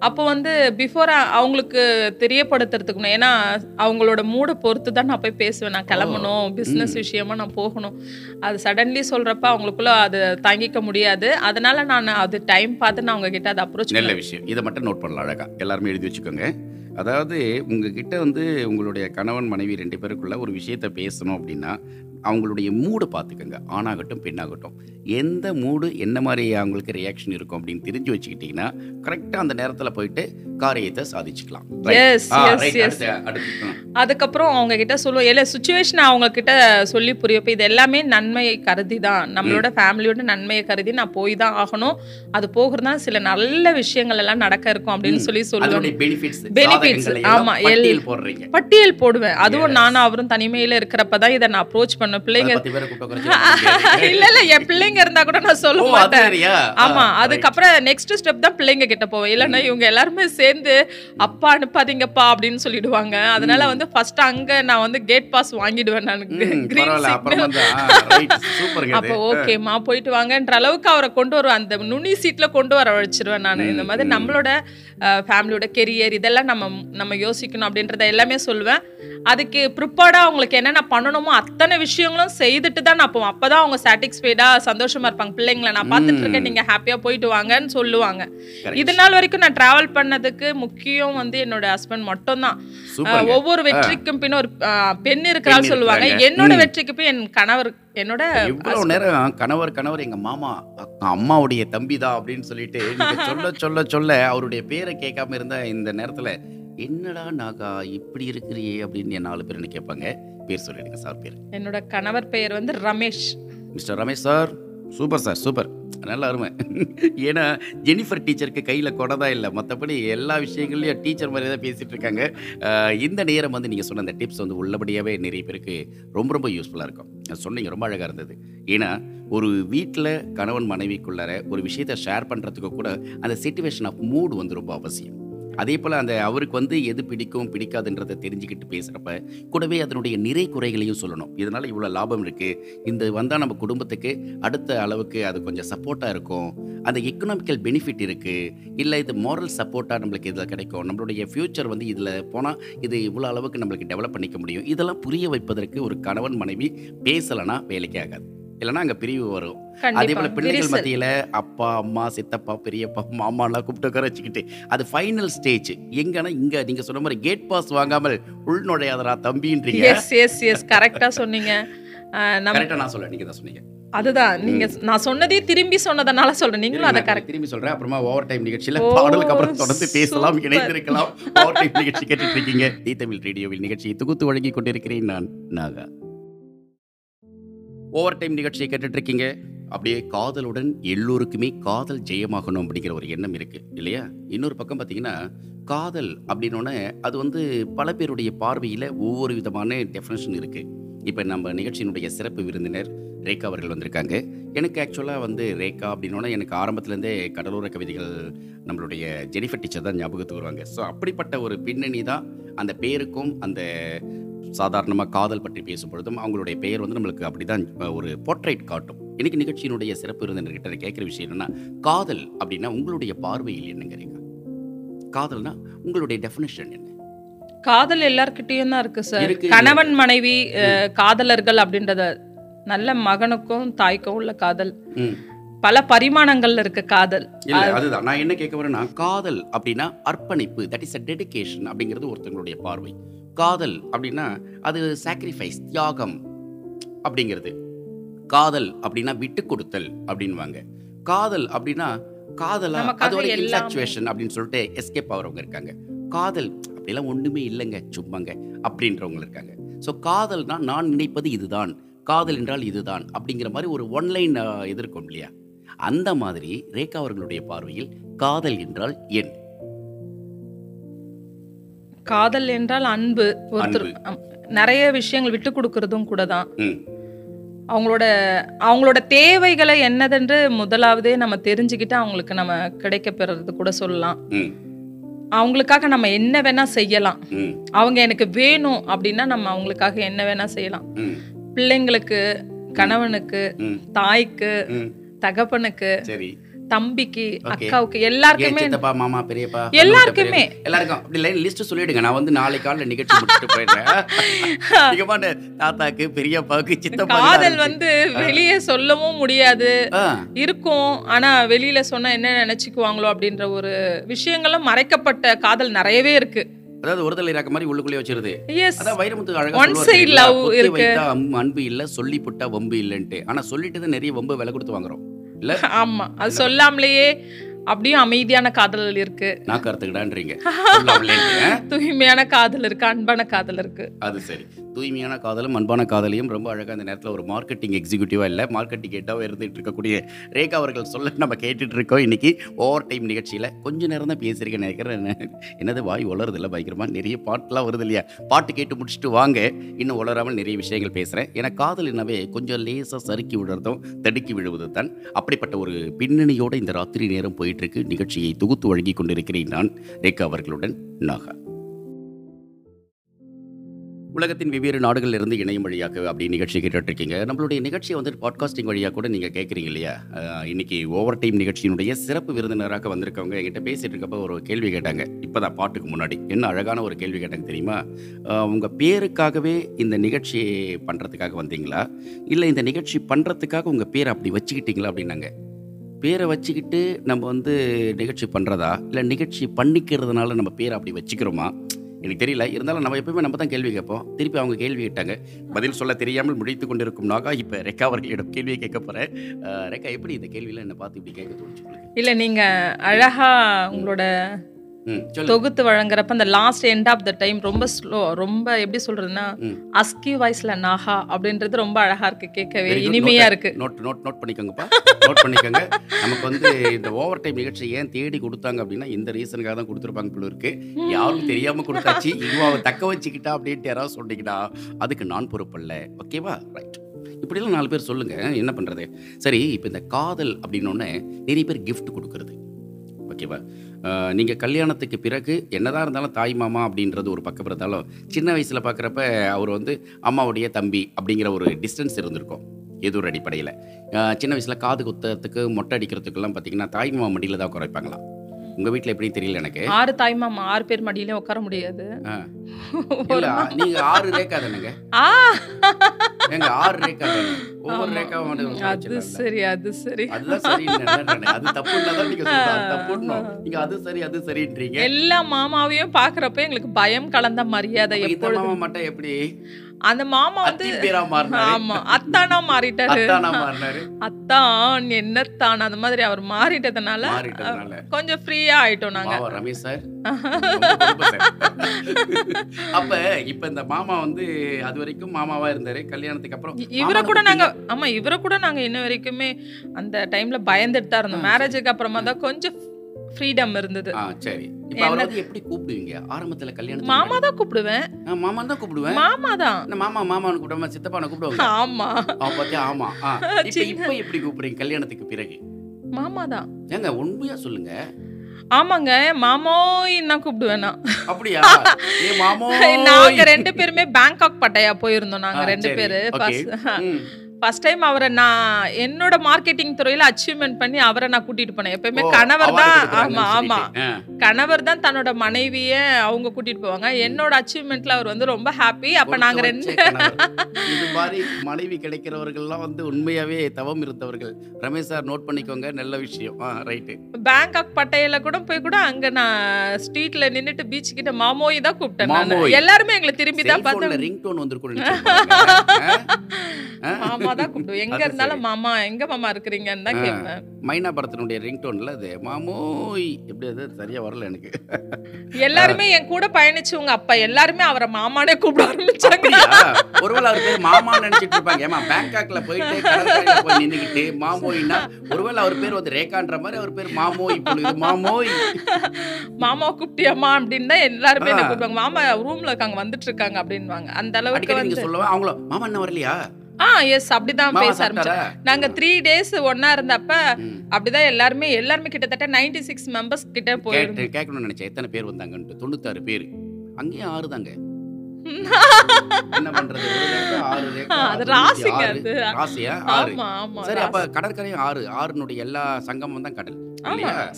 அப்போ வந்து பிஃபோர் அவங்களுக்கு தெரியப்படுத்துறதுக்கு ஏன்னா அவங்களோட மூடை பொறுத்து தான் நான் போய் பேசுவேன். நான் கிளம்பணும் பிஸ்னஸ் விஷயமா நான் போகணும். அது சடன்லி சொல்றப்ப அவங்களுக்குள்ள அது தாங்கிக்க முடியாது. அதனால நான் அது டைம் பார்த்து நான் அவங்க கிட்ட அதை அப்ரோச் நல்ல விஷயம். இதை மட்டும் நோட் பண்ணலாம் அழகா. எல்லாருமே எழுதி வச்சுக்கோங்க. அதாவது உங்ககிட்ட வந்து உங்களுடைய கணவன் மனைவி ரெண்டு பேருக்குள்ள ஒரு விஷயத்த பேசணும் அப்படின்னா அவங்களுடைய மூடு பார்த்துக்கோங்க. ஆணாகட்டும் பெண்ணாகட்டும். எந்த மூடு என்ன மாதிரி அவங்களுக்கு ரியாக்ஷன் இருக்கும் அப்படின்னு தெரிஞ்சு வச்சுக்கிட்டிங்கன்னா கரெக்டாக அந்த நேரத்தில் போயிட்டு காரியத்தை சாதிச்சுக்கலாம். அதுக்கப்புறம் அவங்க கிட்ட சொல்லுவோம் இல்லை சுச்சுவேஷன் அவங்க கிட்ட சொல்லி புரியப்போ இது எல்லாமே நன்மையை கருதி தான். நம்மளோட ஃபேமிலியோட நன்மையை கருதி நான் போய் தான் ஆகணும். அது போகிறதா சில நல்ல விஷயங்கள் எல்லாம் நடக்க இருக்கும் அப்படின்னு சொல்லி அதனுடைய பெனிஃபிட்ஸ் ஆமா, பட்டியல் போடுறீங்க. பட்டியல் போடுவேன். அதுவும் நானும் அவரும் தனிமையில இருக்கிறப்ப தான் இதை நான் அப்ரோச் பண்ண பிள்ளைங்க கூப்பிட்டு உட்கார இல்ல இல்ல என் பிள்ளைங்க இருந்தா கூட நான் சொல்ல மாட்டேன்? ஆமா. அதுக்கப்புறம் நெக்ஸ்ட் ஸ்டெப் தான் பிள்ளைங்க கிட்ட போவேன். இல்லைன்னா இவங்க எல்லாருமே சேர்ந்து அப்பா அனுப்பாதீங்கப்பா அப்படின்னு சொல்லிடுவாங்க. அதனால வந்து ஃபர்ஸ்ட் அங்க நான் வந்து கேட் பாஸ் வாங்கிடுவேன் நான். கிரீன் சூப்பருங்க அப்போ ஓகேம்மா போயிட்டு வாங்கன்ற அளவுக்கு அவரை கொண்டு வருவேன் அந்த நுனி சீட்ல கொண்டு வர வச்சிருவேன் நான். இந்த மாதிரி நம்மளோட ஃபேமிலியோட கெரியர் இதெல்லாம் நம்ம நம்ம யோசிக்கணும் அப்படின்றத எல்லாமே சொல்லுவேன். அதுக்கு ப்ரிப்பேர்டா அவங்களுக்கு என்னென்ன பண்ணணுமோ அத்தனை விஷயங்களும் செய்துட்டு தான் நான் போவேன். அப்பதான் அவங்க சாட்டிஸ்ஃபைடா சந்தோஷமா இருப்பாங்க. பிள்ளைங்களை நான் பார்த்துட்டு இருக்கேன் நீங்க ஹாப்பியா போயிட்டு வாங்கன்னு சொல்லுவாங்க. இது நாள் வரைக்கும் நான் டிராவல் பண்ணதுக்கு முக்கியம் வந்து என்னோட ஹஸ்பண்ட் மட்டும்தான். ஒவ்வொரு வெற்றிக்கும் பின்ன ஒரு பெண் இருக்கிறாள் சொல்லுவாங்க. என்னோட. வெற்றிக்கு போய் என் கணவர் என்னோட இவ்வளவு நேரம் கணவர் கணவர் எங்க மாமா அம்மாவுடைய தம்பி தான் அப்படின்னு சொல்லிட்டு சொல்ல சொல்ல சொல்ல அவருடைய பேரை கேட்காம இருந்த இந்த நேரத்துல என்னடா நாகா இப்படி இருக்கிறியே? அப்படின்னு நாலு பேர் கேட்பாங்க. பேர் சொல்லிடுங்க சார் பேர். என்னோட கணவர் பெயர் வந்து Ramesh. Mister Ramesh sir super sir super. நல்ல அருமை. ஏன்னா ஜெனிஃபர் டீச்சருக்கு கையில் கொடை தான் இல்லை. மற்றபடி எல்லா விஷயங்கள்லையும் டீச்சர் மாதிரி தான் பேசிகிட்டு இருக்காங்க. இந்த நேரம் வந்து நீங்கள் சொன்ன அந்த டிப்ஸ் வந்து உள்ளபடியாகவே நிறைய பேருக்கு ரொம்ப ரொம்ப யூஸ்ஃபுல்லாக இருக்கும். சொன்னீங்க ரொம்ப அழகாக இருந்தது. ஏன்னா ஒரு வீட்டில் கணவன் மனைவிக்குள்ளார ஒரு விஷயத்தை ஷேர் பண்ணுறதுக்கு கூட அந்த சிச்சுவேஷன் ஆஃப் மூடு வந்து ரொம்ப அவசியம். அதே போல் அந்த அவருக்கு வந்து எது பிடிக்கும் பிடிக்காதுன்றதை தெரிஞ்சுக்கிட்டு பேசுகிறப்ப கூடவே அதனுடைய நிறை குறைகளையும் சொல்லணும். இதனால் இவ்வளோ லாபம் இருக்குது இந்த வந்தால் நம்ம குடும்பத்துக்கு அடுத்த அளவுக்கு அது கொஞ்சம் சப்போர்ட்டாக இருக்கும். அந்த எக்கனாமிக்கல் பெனிஃபிட் இருக்குது இல்லை இது மாரல் சப்போர்ட்டாக நம்மளுக்கு இதில் கிடைக்கும்? நம்மளுடைய ஃப்யூச்சர் வந்து இதில் போனால் இது இவ்வளோ அளவுக்கு நம்மளுக்கு டெவலப் பண்ணிக்க முடியும்? இதெல்லாம் புரிய வைப்பதற்கு ஒரு கணவன் மனைவி பேசலைன்னா வேலைக்கே ஆகாது. இல்லைன்னா அங்கே பிரிவு வரும். அதே போல் பிள்ளைகள். மத்தியில் அப்பா அம்மா சித்தப்பா பெரியப்பா மாமாலாம் கூப்பிட்டு உட்கார வச்சுக்கிட்டு அது ஃபைனல் ஸ்டேஜ் எங்கன்னா இங்கே நீங்கள் சொன்ன மாதிரி கேட் பாஸ் வாங்காமல் உள் நுழையாதரா தம்பின்றீங்க? எஸ் எஸ் எஸ் கரெக்டா சொன்னீங்க. கரெக்டாக நான் சொல்ல நீங்கள் தான் சொன்னீங்க. அதுதான். நீங்க நான் சொன்னதே திரும்பி சொன்னதனால சொல்றேன். நீங்களும் அதை கரெக்ட் திரும்பி சொல்றேன். அப்புறமா ஓவர் டைம் நிகழ்ச்சியில பாடலுக்கு அப்புறம் தொடர்ந்து பேசலாம். இணைந்திருக்கலாம். ஓவர் டைம் நிகழ்ச்சி கேட்டுட்டு இருக்கீங்க. டி தமிழ் ரேடியோவில் நிகழ்ச்சியை தொகுத்து வழங்கி கொண்டிருக்கிறேன் நான் நாகா. ஓவர் டைம் நிகழ்ச்சியை கேட்டுட்ருக்கீங்க. அப்படியே காதலுடன் எல்லோருக்குமே காதல் ஜெயமாகணும் அப்படிங்கிற ஒரு எண்ணம் இருக்குது இல்லையா? இன்னொரு பக்கம் பார்த்தீங்கன்னா காதல் அப்படின்னோடனே அது வந்து பல பேருடைய பார்வையில் ஒவ்வொரு விதமான டெஃபினேஷன் இருக்குது இப்போ நம்ம நிகழ்ச்சியினுடைய சிறப்பு விருந்தினர் ரேகா அவர்கள் வந்திருக்காங்க. எனக்கு ஆக்சுவலாக வந்து ரேகா அப்படின்னோடனே எனக்கு ஆரம்பத்துலேருந்தே கடலோர கவிதைகள் நம்மளுடைய ஜெனிஃபர் டீச்சர் தான் ஞாபகத்துக்கு வருவாங்க. ஸோ அப்படிப்பட்ட ஒரு பின்னணி தான் அந்த பேருக்கும் அந்த சாதாரணமாக காதல் பற்றி பேசும் பொழுதும் அவங்களுடைய பெயர் வந்து நம்மளுக்கு அப்படி தான் ஒரு போர்ட்ரைட் காட்டும். இன்னைக்கு நிகழ்ச்சியினுடைய சிறப்பு விருந்தினர்கிட்ட நான் கேட்குற விஷயம் என்னன்னா காதல் அப்படின்னா உங்களுடைய பார்வையில் என்னங்க ரேகா காதல்னா உங்களுடைய டெஃபினேஷன் என்ன? காதல் எல்லார்கிட்டயும் தான் இருக்கு சார். கணவன் மனைவி காதலர்கள் அப்படின்றத நல்ல மகனுக்கும் தாய்க்கும் உள்ள காதல். பல பரிமாணங்கள்ல இருக்கு காதல். அதுதான். நான் என்ன கேட்க வரேன்னா காதல் அப்படின்னா அர்ப்பணிப்பு தட் இஸ் அ டெடிகேஷன் அப்படிங்கிறது ஒருத்தங்களுடைய பார்வை. காதல் அப்படின்னா அது சாக்ரிஃபைஸ் தியாகம் அப்படிங்கிறது. காதல் அப்படின்னா விட்டு கொடுத்தல் அப்படின்வாங்க காதல் அப்படின்னா காதலா நமக்காக அது ஒரு. இன்ஃபாக்சுவேஷன் அப்படின்னு சொல்லிட்டு எஸ்கேப் ஆகிறவங்க இருக்காங்க. காதல் அப்படிலாம் ஒண்ணுமே இல்லைங்க சும்மாங்க அப்படின்றவங்க இருக்காங்க. ஸோ காதல்னா நான் நினைப்பது இதுதான். காதல் என்றால் இதுதான் அப்படிங்கிற மாதிரி ஒரு ஒன்லைன் எதிர்க்கும் இல்லையா? அந்த மாதிரி ரேகா அவர்களுடைய பார்வையில் காதல் என்றால் என். காதல் என்றால் அன்பு. ஒருத்தர். நிறைய விஷயங்கள் விட்டு கொடுக்கறதும் கூட தான் அவங்களோட அவங்களோட தேவைகளை என்னதென்று முதலாவதே நம்ம தெரிஞ்சுக்கிட்டு அவங்களுக்கு நம்ம கிடைக்க பெறது கூட சொல்லலாம். அவங்களுக்காக நம்ம என்ன வேணா செய்யலாம். அவங்க எனக்கு வேணும் அப்படின்னா நம்ம அவங்களுக்காக என்ன வேணா செய்யலாம். பிள்ளைங்களுக்கு கணவனுக்கு தாய்க்கு தகப்பனுக்கு சரி. தம்பிக்கு. அக்காவுக்கு எல்லாருக்குமே சித்தப்பா மாமா பெரியப்பா எல்லாருக்குமே. எல்லாருக்கும். அப்படி லைன் லிஸ்ட் சொல்லிடுங்க. நான் வந்து நாளை காலைல நிகழ்ச்சி முடிச்சுட்டு போயிடுறேன். [LAUGHS] தாத்தாக்கு பெரியப்பாவுக்கு சித்தப்பா காதல் வந்து வெளியே சொல்லவும் முடியாது. இருக்கும். ஆனா வெளியில சொன்னா என்ன நினைச்சுக்குவாங்களோ அப்படின்ற ஒரு விஷயங்களும் மறைக்கப்பட்ட காதல் நிறையவே இருக்கு. அதாவது ஒரு தலை ராக்க மாதிரி உள்ளுக்குள்ளே வச்சிருது. எஸ் அதான் வைரமுத்து அழகா தெரியுங்களா? love பொத்தி இருக்கு. அன்பு இல்ல சொல்லி புட்டா வம்பு இல்லைன்ட்டு. ஆனா சொல்லிட்டு நிறைய வம்பு விலை கொடுத்து வாங்குறோம். ஆமா. அது சொல்லாமலேயே அப்படியும் அமைதியான காதல் இருக்கு. நான் கருத்துக்கிடான்றீங்க? தூய்மையான காதல் இருக்கு அன்பான காதல் இருக்கு. அது சரி. தூய்மையான காதலும் அன்பான காதலையும் ரொம்ப அழகாக இந்த நேரத்தில் ஒரு மார்க்கெட்டிங் எக்ஸிக்யூட்டிவாக இல்லை மார்க்கெட்டிங் ஹெட்டாக இருந்துகிட்டு இருக்கக்கூடிய ரேகா அவர்கள் சொல்ல நம்ம கேட்டுட்டு இருக்கோம் இன்னைக்கு ஓவர் டைம் நிகழ்ச்சியில். கொஞ்ச நேரம் தான் பேசியிருக்கேன் நினைக்கிறேன். என்ன- என்னது வாய் உளருது இல்லை பயங்கரமாக நிறைய பாட்டுலாம் வருது இல்லையா? பாட்டு கேட்டு முடிச்சுட்டு வாங்க. இன்னும் உளராமல் நிறைய விஷயங்கள் பேசுகிறேன் ஏன்னா காதல் என்னவே கொஞ்சம் லேசாக சறுக்கி விடுறதும் தடுக்கி விழுவது தான். அப்படிப்பட்ட ஒரு பின்னணியோடு இந்த ராத்திரி நேரம் போயிட்டு நேற்றுக்கு நிகழ்ச்சியை தொகுத்து வழங்கிக் கொண்டிருக்கிறேன் நான் ரேகா அவர்களுடன் நாகா. உலகத்தின் வெவ்வேறு நாடுகளில் இருந்து இணையம் வழியாக அப்படி நிகழ்ச்சி கேட்டுட்ருக்கீங்க. நம்மளுடைய நிகழ்ச்சியை வந்து பாட்காஸ்டிங் வழியாக கூட நீங்கள் கேட்குறீங்க இல்லையா? இன்றைக்கி இன்னைக்கு ஓவர் டைம் நிகழ்ச்சியினுடைய சிறப்பு விருந்தினராக வந்திருக்கவங்க என்கிட்ட பேசிகிட்டு இருக்கப்போ ஒரு கேள்வி கேட்டாங்க. இப்போ தான் பாட்டுக்கு முன்னாடி. என்ன அழகான ஒரு கேள்வி கேட்டாங்க தெரியுமா? உங்கள் பேருக்காகவே இந்த நிகழ்ச்சி பண்ணுறதுக்காக வந்தீங்களா? இல்லை இந்த நிகழ்ச்சி பண்ணுறதுக்காக உங்கள் பேரை அப்படி வச்சுக்கிட்டீங்களா அப்படின்னாங்க. பேரை வச்சுக்கிட்டு நம்ம வந்து நிகழ்ச்சி பண்ணுறதா இல்லை நிகழ்ச்சி பண்ணிக்கிறதுனால நம்ம பேரை அப்படி வச்சுக்கிறோமா? எனக்கு தெரியல. இருந்தாலும் நம்ம எப்பவுமே நம்ம தான் கேள்வி கேட்போம். திருப்பி அவங்க கேள்வி கேட்டாங்க. பதில் சொல்ல தெரியாமல் முடித்து கொண்டிருக்கும் நாகா. இப்போ ரெக்கா அவர்களிடம் கேள்வியை கேட்க போகிறேன் ரெக்கா எப்படி இந்த கேள்வியில் என்னை பார்த்து இப்படி கேட்க தோணுச்சு இல்லை நீங்கள் அழகாக அழகா உங்களோட தொகுத்து வழங்குறப்ப அந்த last end of the time ரொம்ப ஸ்லோ ரொம்ப எப்படி சொல்றதுன்னா. அஸ்கி வாய்ஸ்ல நாஹா அப்படின்றது ரொம்ப அழகா இருக்கு கேட்கவே. இனிமையா இருக்கு. நோட் நோட் நோட் பண்ணிக்கோங்கப்பா. நோட் பண்ணிக்கோங்க. நமக்கு வந்து இந்த ஓவர் டைம் நிகழ்ச்சி ஏன் தேடி கொடுத்தாங்க அப்படின்னா இந்த ரீசனுக்காக தான் கொடுத்துருப்பாங்க போல இருக்கு. யாரும் தெரியாம கொடுத்தாச்சு. இவன் தக்க வச்சுக்கிட்டா அப்படின்ட்டு யாராவது சொன்னீங்கன்னா அதுக்கு நான் பொறுப்பல்ல ஓகேவா ரைட் இப்படிலாம் நாலு பேர் சொல்லுங்க. என்ன பண்றது? சரி இப்போ இந்த காதல் அப்படின்னோடனே நிறைய பேர் gift கொடுக்கறது. ஓகேவா நீங்கள் கல்யாணத்துக்கு பிறகு என்னதான் இருந்தாலும் தாய் மாமா அப்படின்றது ஒரு பக்கம் இருந்தாலும் சின்ன வயசில் பார்க்குறப்ப அவர் வந்து அம்மாவுடைய தம்பி அப்படிங்கிற ஒரு டிஸ்டன்ஸ் இருந்திருக்கும் ஏதோ ஒரு அடிப்படையில் சின்ன வயசில் காது குத்துறதுக்கு மொட்டை அடிக்கிறதுக்கெல்லாம் பார்த்தீங்கன்னா தாய் மாமா மடியில் தான் குறைப்பாங்களாம் உங்கள் வீட்டில் எப்படி தெரியல எனக்கு. ஆறு தாய்மாமா ஆறு பேர் மடியிலே உட்கார முடியாது. நீங்க ஆறு ரேக்கா தானேங்க? எங்க ஆறு ரேக்கா ஒவ்வொரு உட்கார அது. சரி அது சரி. அதுதான் சரி அது தப்புன்னா தான் நீங்க தப்புன்னும் நீங்க அது சரி அது சரின்றீங்க. எல்லா மாமாவையும் பாக்குறப்ப எங்களுக்கு பயம் கலந்த மரியாதை மாமா மட்டும் எப்படி? அந்த மாமா வந்து ஆமா அத்தானா மாறிட்டாரு. அத்தானா என்னத்தான் அந்த மாதிரி அவர் மாறிட்டதுனால கொஞ்சம் ஃப்ரீயா ஆயிட்டோம் நாங்க. ரமேஷ் [LAUGHS] சார். அப்ப இப்ப இந்த மாமா வந்து அது வரைக்கும் மாமாவா இருந்தாரு கல்யாணத்துக்கு அப்புறம் இவரை கூட நாங்க? ஆமா இவரை கூட நாங்க இன்ன வரைக்குமே அந்த டைம்ல பயந்துட்டு தான் இருந்தோம். மேரேஜுக்கு அப்புறமா தான் கொஞ்சம் ஃப்ரீடம் இருந்தது. சரி. இப்ப அவர் வந்து எப்படி கூப்பிடுவீங்க? ஆரம்பத்துல கல்யாணத்துக்கு மாமா? தான் கூப்பிடுவேன். மாமா தான் கூப்பிடுவேன்? மாமா தான். மாமா மாமான்னு கூப்பிடாம சித்தப்பான கூப்பிடுவாங்க? ஆமா. பாத்தியா ஆமா. இப்ப எப்படி கூப்பிடுறீங்க கல்யாணத்துக்கு பிறகு? மாமா தான். ஏங்க உண்மையா சொல்லுங்க. ஆமாங்க மாமோய் நான் கூப்பிடுவேன் அப்படியா? ஏ மாமோ நாங்க ரெண்டு பேருமே பேங்காக் பட்டையா போயிருந்தோம் நாங்க ரெண்டு. பேரு. ஃபர்ஸ்ட் டைம் அவரை நான் என்னோட மார்க்கெட்டிங் துறையில அச்சீவ்மெண்ட் பண்ணி அவரை நான் கூட்டிட்டு போனேன். எப்பயுமே கணவர் தான். ஆமா ஆமா. கணவர் தான் தன்னோட மனைவிய அவங்க கூட்டிட்டு போவாங்க. என்னோட அச்சீவ்மெண்ட்ல அவர் வந்து ரொம்ப ஹாப்பி அப்ப நாங்க ரெண்டு. இது மாதிரி மனைவி கிடைக்கிறவர்கள்லாம் வந்து உண்மையாவே தவம் இருந்தவர்கள். ரமேஷ் சார் நோட் பண்ணிக்கோங்க. நல்ல விஷயம். ரைட்டு பேங்காக் பட்டையில கூட போய் கூட அங்க நான் ஸ்ட்ரீட்ல நின்னுட்டு பீச் கிட்ட மாமோய் தான் கூப்பிட்டேன். எல்லாருமே எங்களை திரும்பி தான் செல்போன்ல பார்த்து ரிங்டோன் வந்திருக்கும்னு நினைச்சிருப்பாங்க. ஆ? மாமா தான் கூப்பிடுவேன் எங்க இருந்தாலும். மாமா எங்க மாமா இருக்கிறீங்கன்னு தான். கேட்பேன். மைனா படத்தினுடைய ரிங்டோன்ல அது மாமோய் எப்படி அது சரியா வரல எனக்கு. எல்லாருமே என் கூட பயணிச்சவங்க அப்பா எல்லாருமே அவரை மாமானே கூப்பிட ஆரம்பிச்சாங்க. ஒருவேளை அவர் பேர் மாமா நினைச்சிட்டு இருப்பாங்க. ஏமா பேங்காக்ல போயிட்டு போய் நின்னுக்கிட்டு மாமோய்னா ஒருவேளை அவர் பேர் வந்து ரேகான்ற மாதிரி அவர் பேர் மாமோய் மாமோய். மாமா கூப்பிட்டியாமா அப்படின்னு தான் எல்லாருமே என்ன. கூப்பிடுவாங்க. மாமா ரூம்ல இருக்காங்க வந்துட்டு இருக்காங்க அப்படின்வாங்க அந்த அளவுக்கு வந்து சொல்லுவேன் அவங்கள மாமா என்ன வரலையா? ஆ எஸ் அப்படிதான் பேச ஆரம்பிச்சோம். நாங்க த்ரீ டேஸ் ஒன்னா இருந்தப்ப. அப்படிதான் எல்லாருமே எல்லாருமே கிட்டத்தட்ட 96 சிக்ஸ் மெம்பர்ஸ் கிட்ட கேட்டு கேட்கணும்னு நினைச்சேன். எத்தனை பேர் வந்தாங்கன்ட்டு? தொண்ணூத்தாறு பேர். அங்கேயும் ஆறு தாங்க [LAUGHS] என்ன பண்றது. கடற்கரையும் ஆறு. ஆறுனுடைய எல்லா சங்கமும் தான் கடல்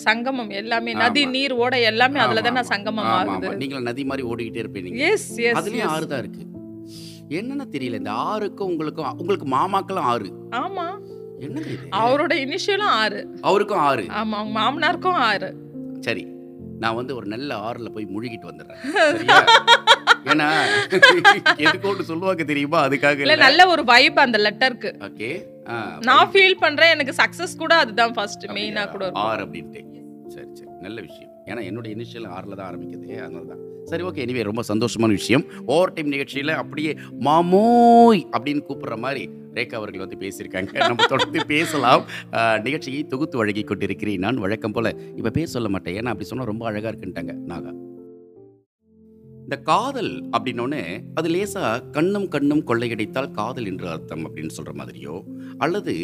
சங்கமம் எல்லாமே. நதி நீர் ஓட எல்லாமே அதுல ஆமா, தானே ஆமா. சங்கமம் ஆகுது. நீங்களும் நதி மாதிரி ஓடிக்கிட்டே இருப்பீங்க. எஸ் எஸ் அதுலயும் ஆறு தான் இருக்கு. என்னன்னு தெரியல இந்த ஆறுக்கும் உங்களுக்கும் உங்களுக்கு மாமாக்கெல்லாம் ஆறு. ஆமா. என்னங்க இது? அவரோட இனிஷியலும் ஆறு. அவருக்கும் ஆறு. ஆமா அவங்க மாமனாருக்கும் ஆறு. சரி நான் வந்து ஒரு நல்ல ஆறுல போய் முழுகிட்டு வந்துடுறேன். [LAUGHS] ஏன்னா எதுக்கு ஒன்று சொல்லுவாங்க தெரியுமா? அதுக்காக இல்ல நல்ல ஒரு வைப் அந்த லெட்டருக்கு ஓகே நான் ஃபீல் பண்றேன் எனக்கு சக்சஸ் கூட அதுதான் ஃபர்ஸ்ட் மெயினா கூட. ஆறு அப்படின்ட்டு. சரி சரி நல்ல விஷயம். ஏன்னா என்னோட இனிஷியல் ஆறில் தான் ஆரம்பிக்குது. அதனால தான் சரி ஓகே எனிவே ரொம்ப சந்தோஷமான விஷயம். ஓவர் டைம் நிகழ்ச்சியில் அப்படியே மாமோய்! அப்படின்னு கூப்பிட்ற மாதிரி ரேகா அவர்கள் வந்து பேசியிருக்காங்க. நம்ம தொடர்ந்து பேசலாம். நிகழ்ச்சியை தொகுத்து வழங்கி கொண்டிருக்கிறேன் நான். வழக்கம் போல் இப்போ பேர் சொல்ல மாட்டேன். ஏன்னா அப்படி சொன்னால் ரொம்ப அழகாக இருக்குன்ட்டாங்க நாகா. இந்த காதல் அப்படின்னோடனே அது லேசாக கண்ணும் கண்ணும் கொள்ளையடித்தால் காதல் என்று அர்த்தம் அப்படின்னு சொல்கிற மாதிரியோ அல்லது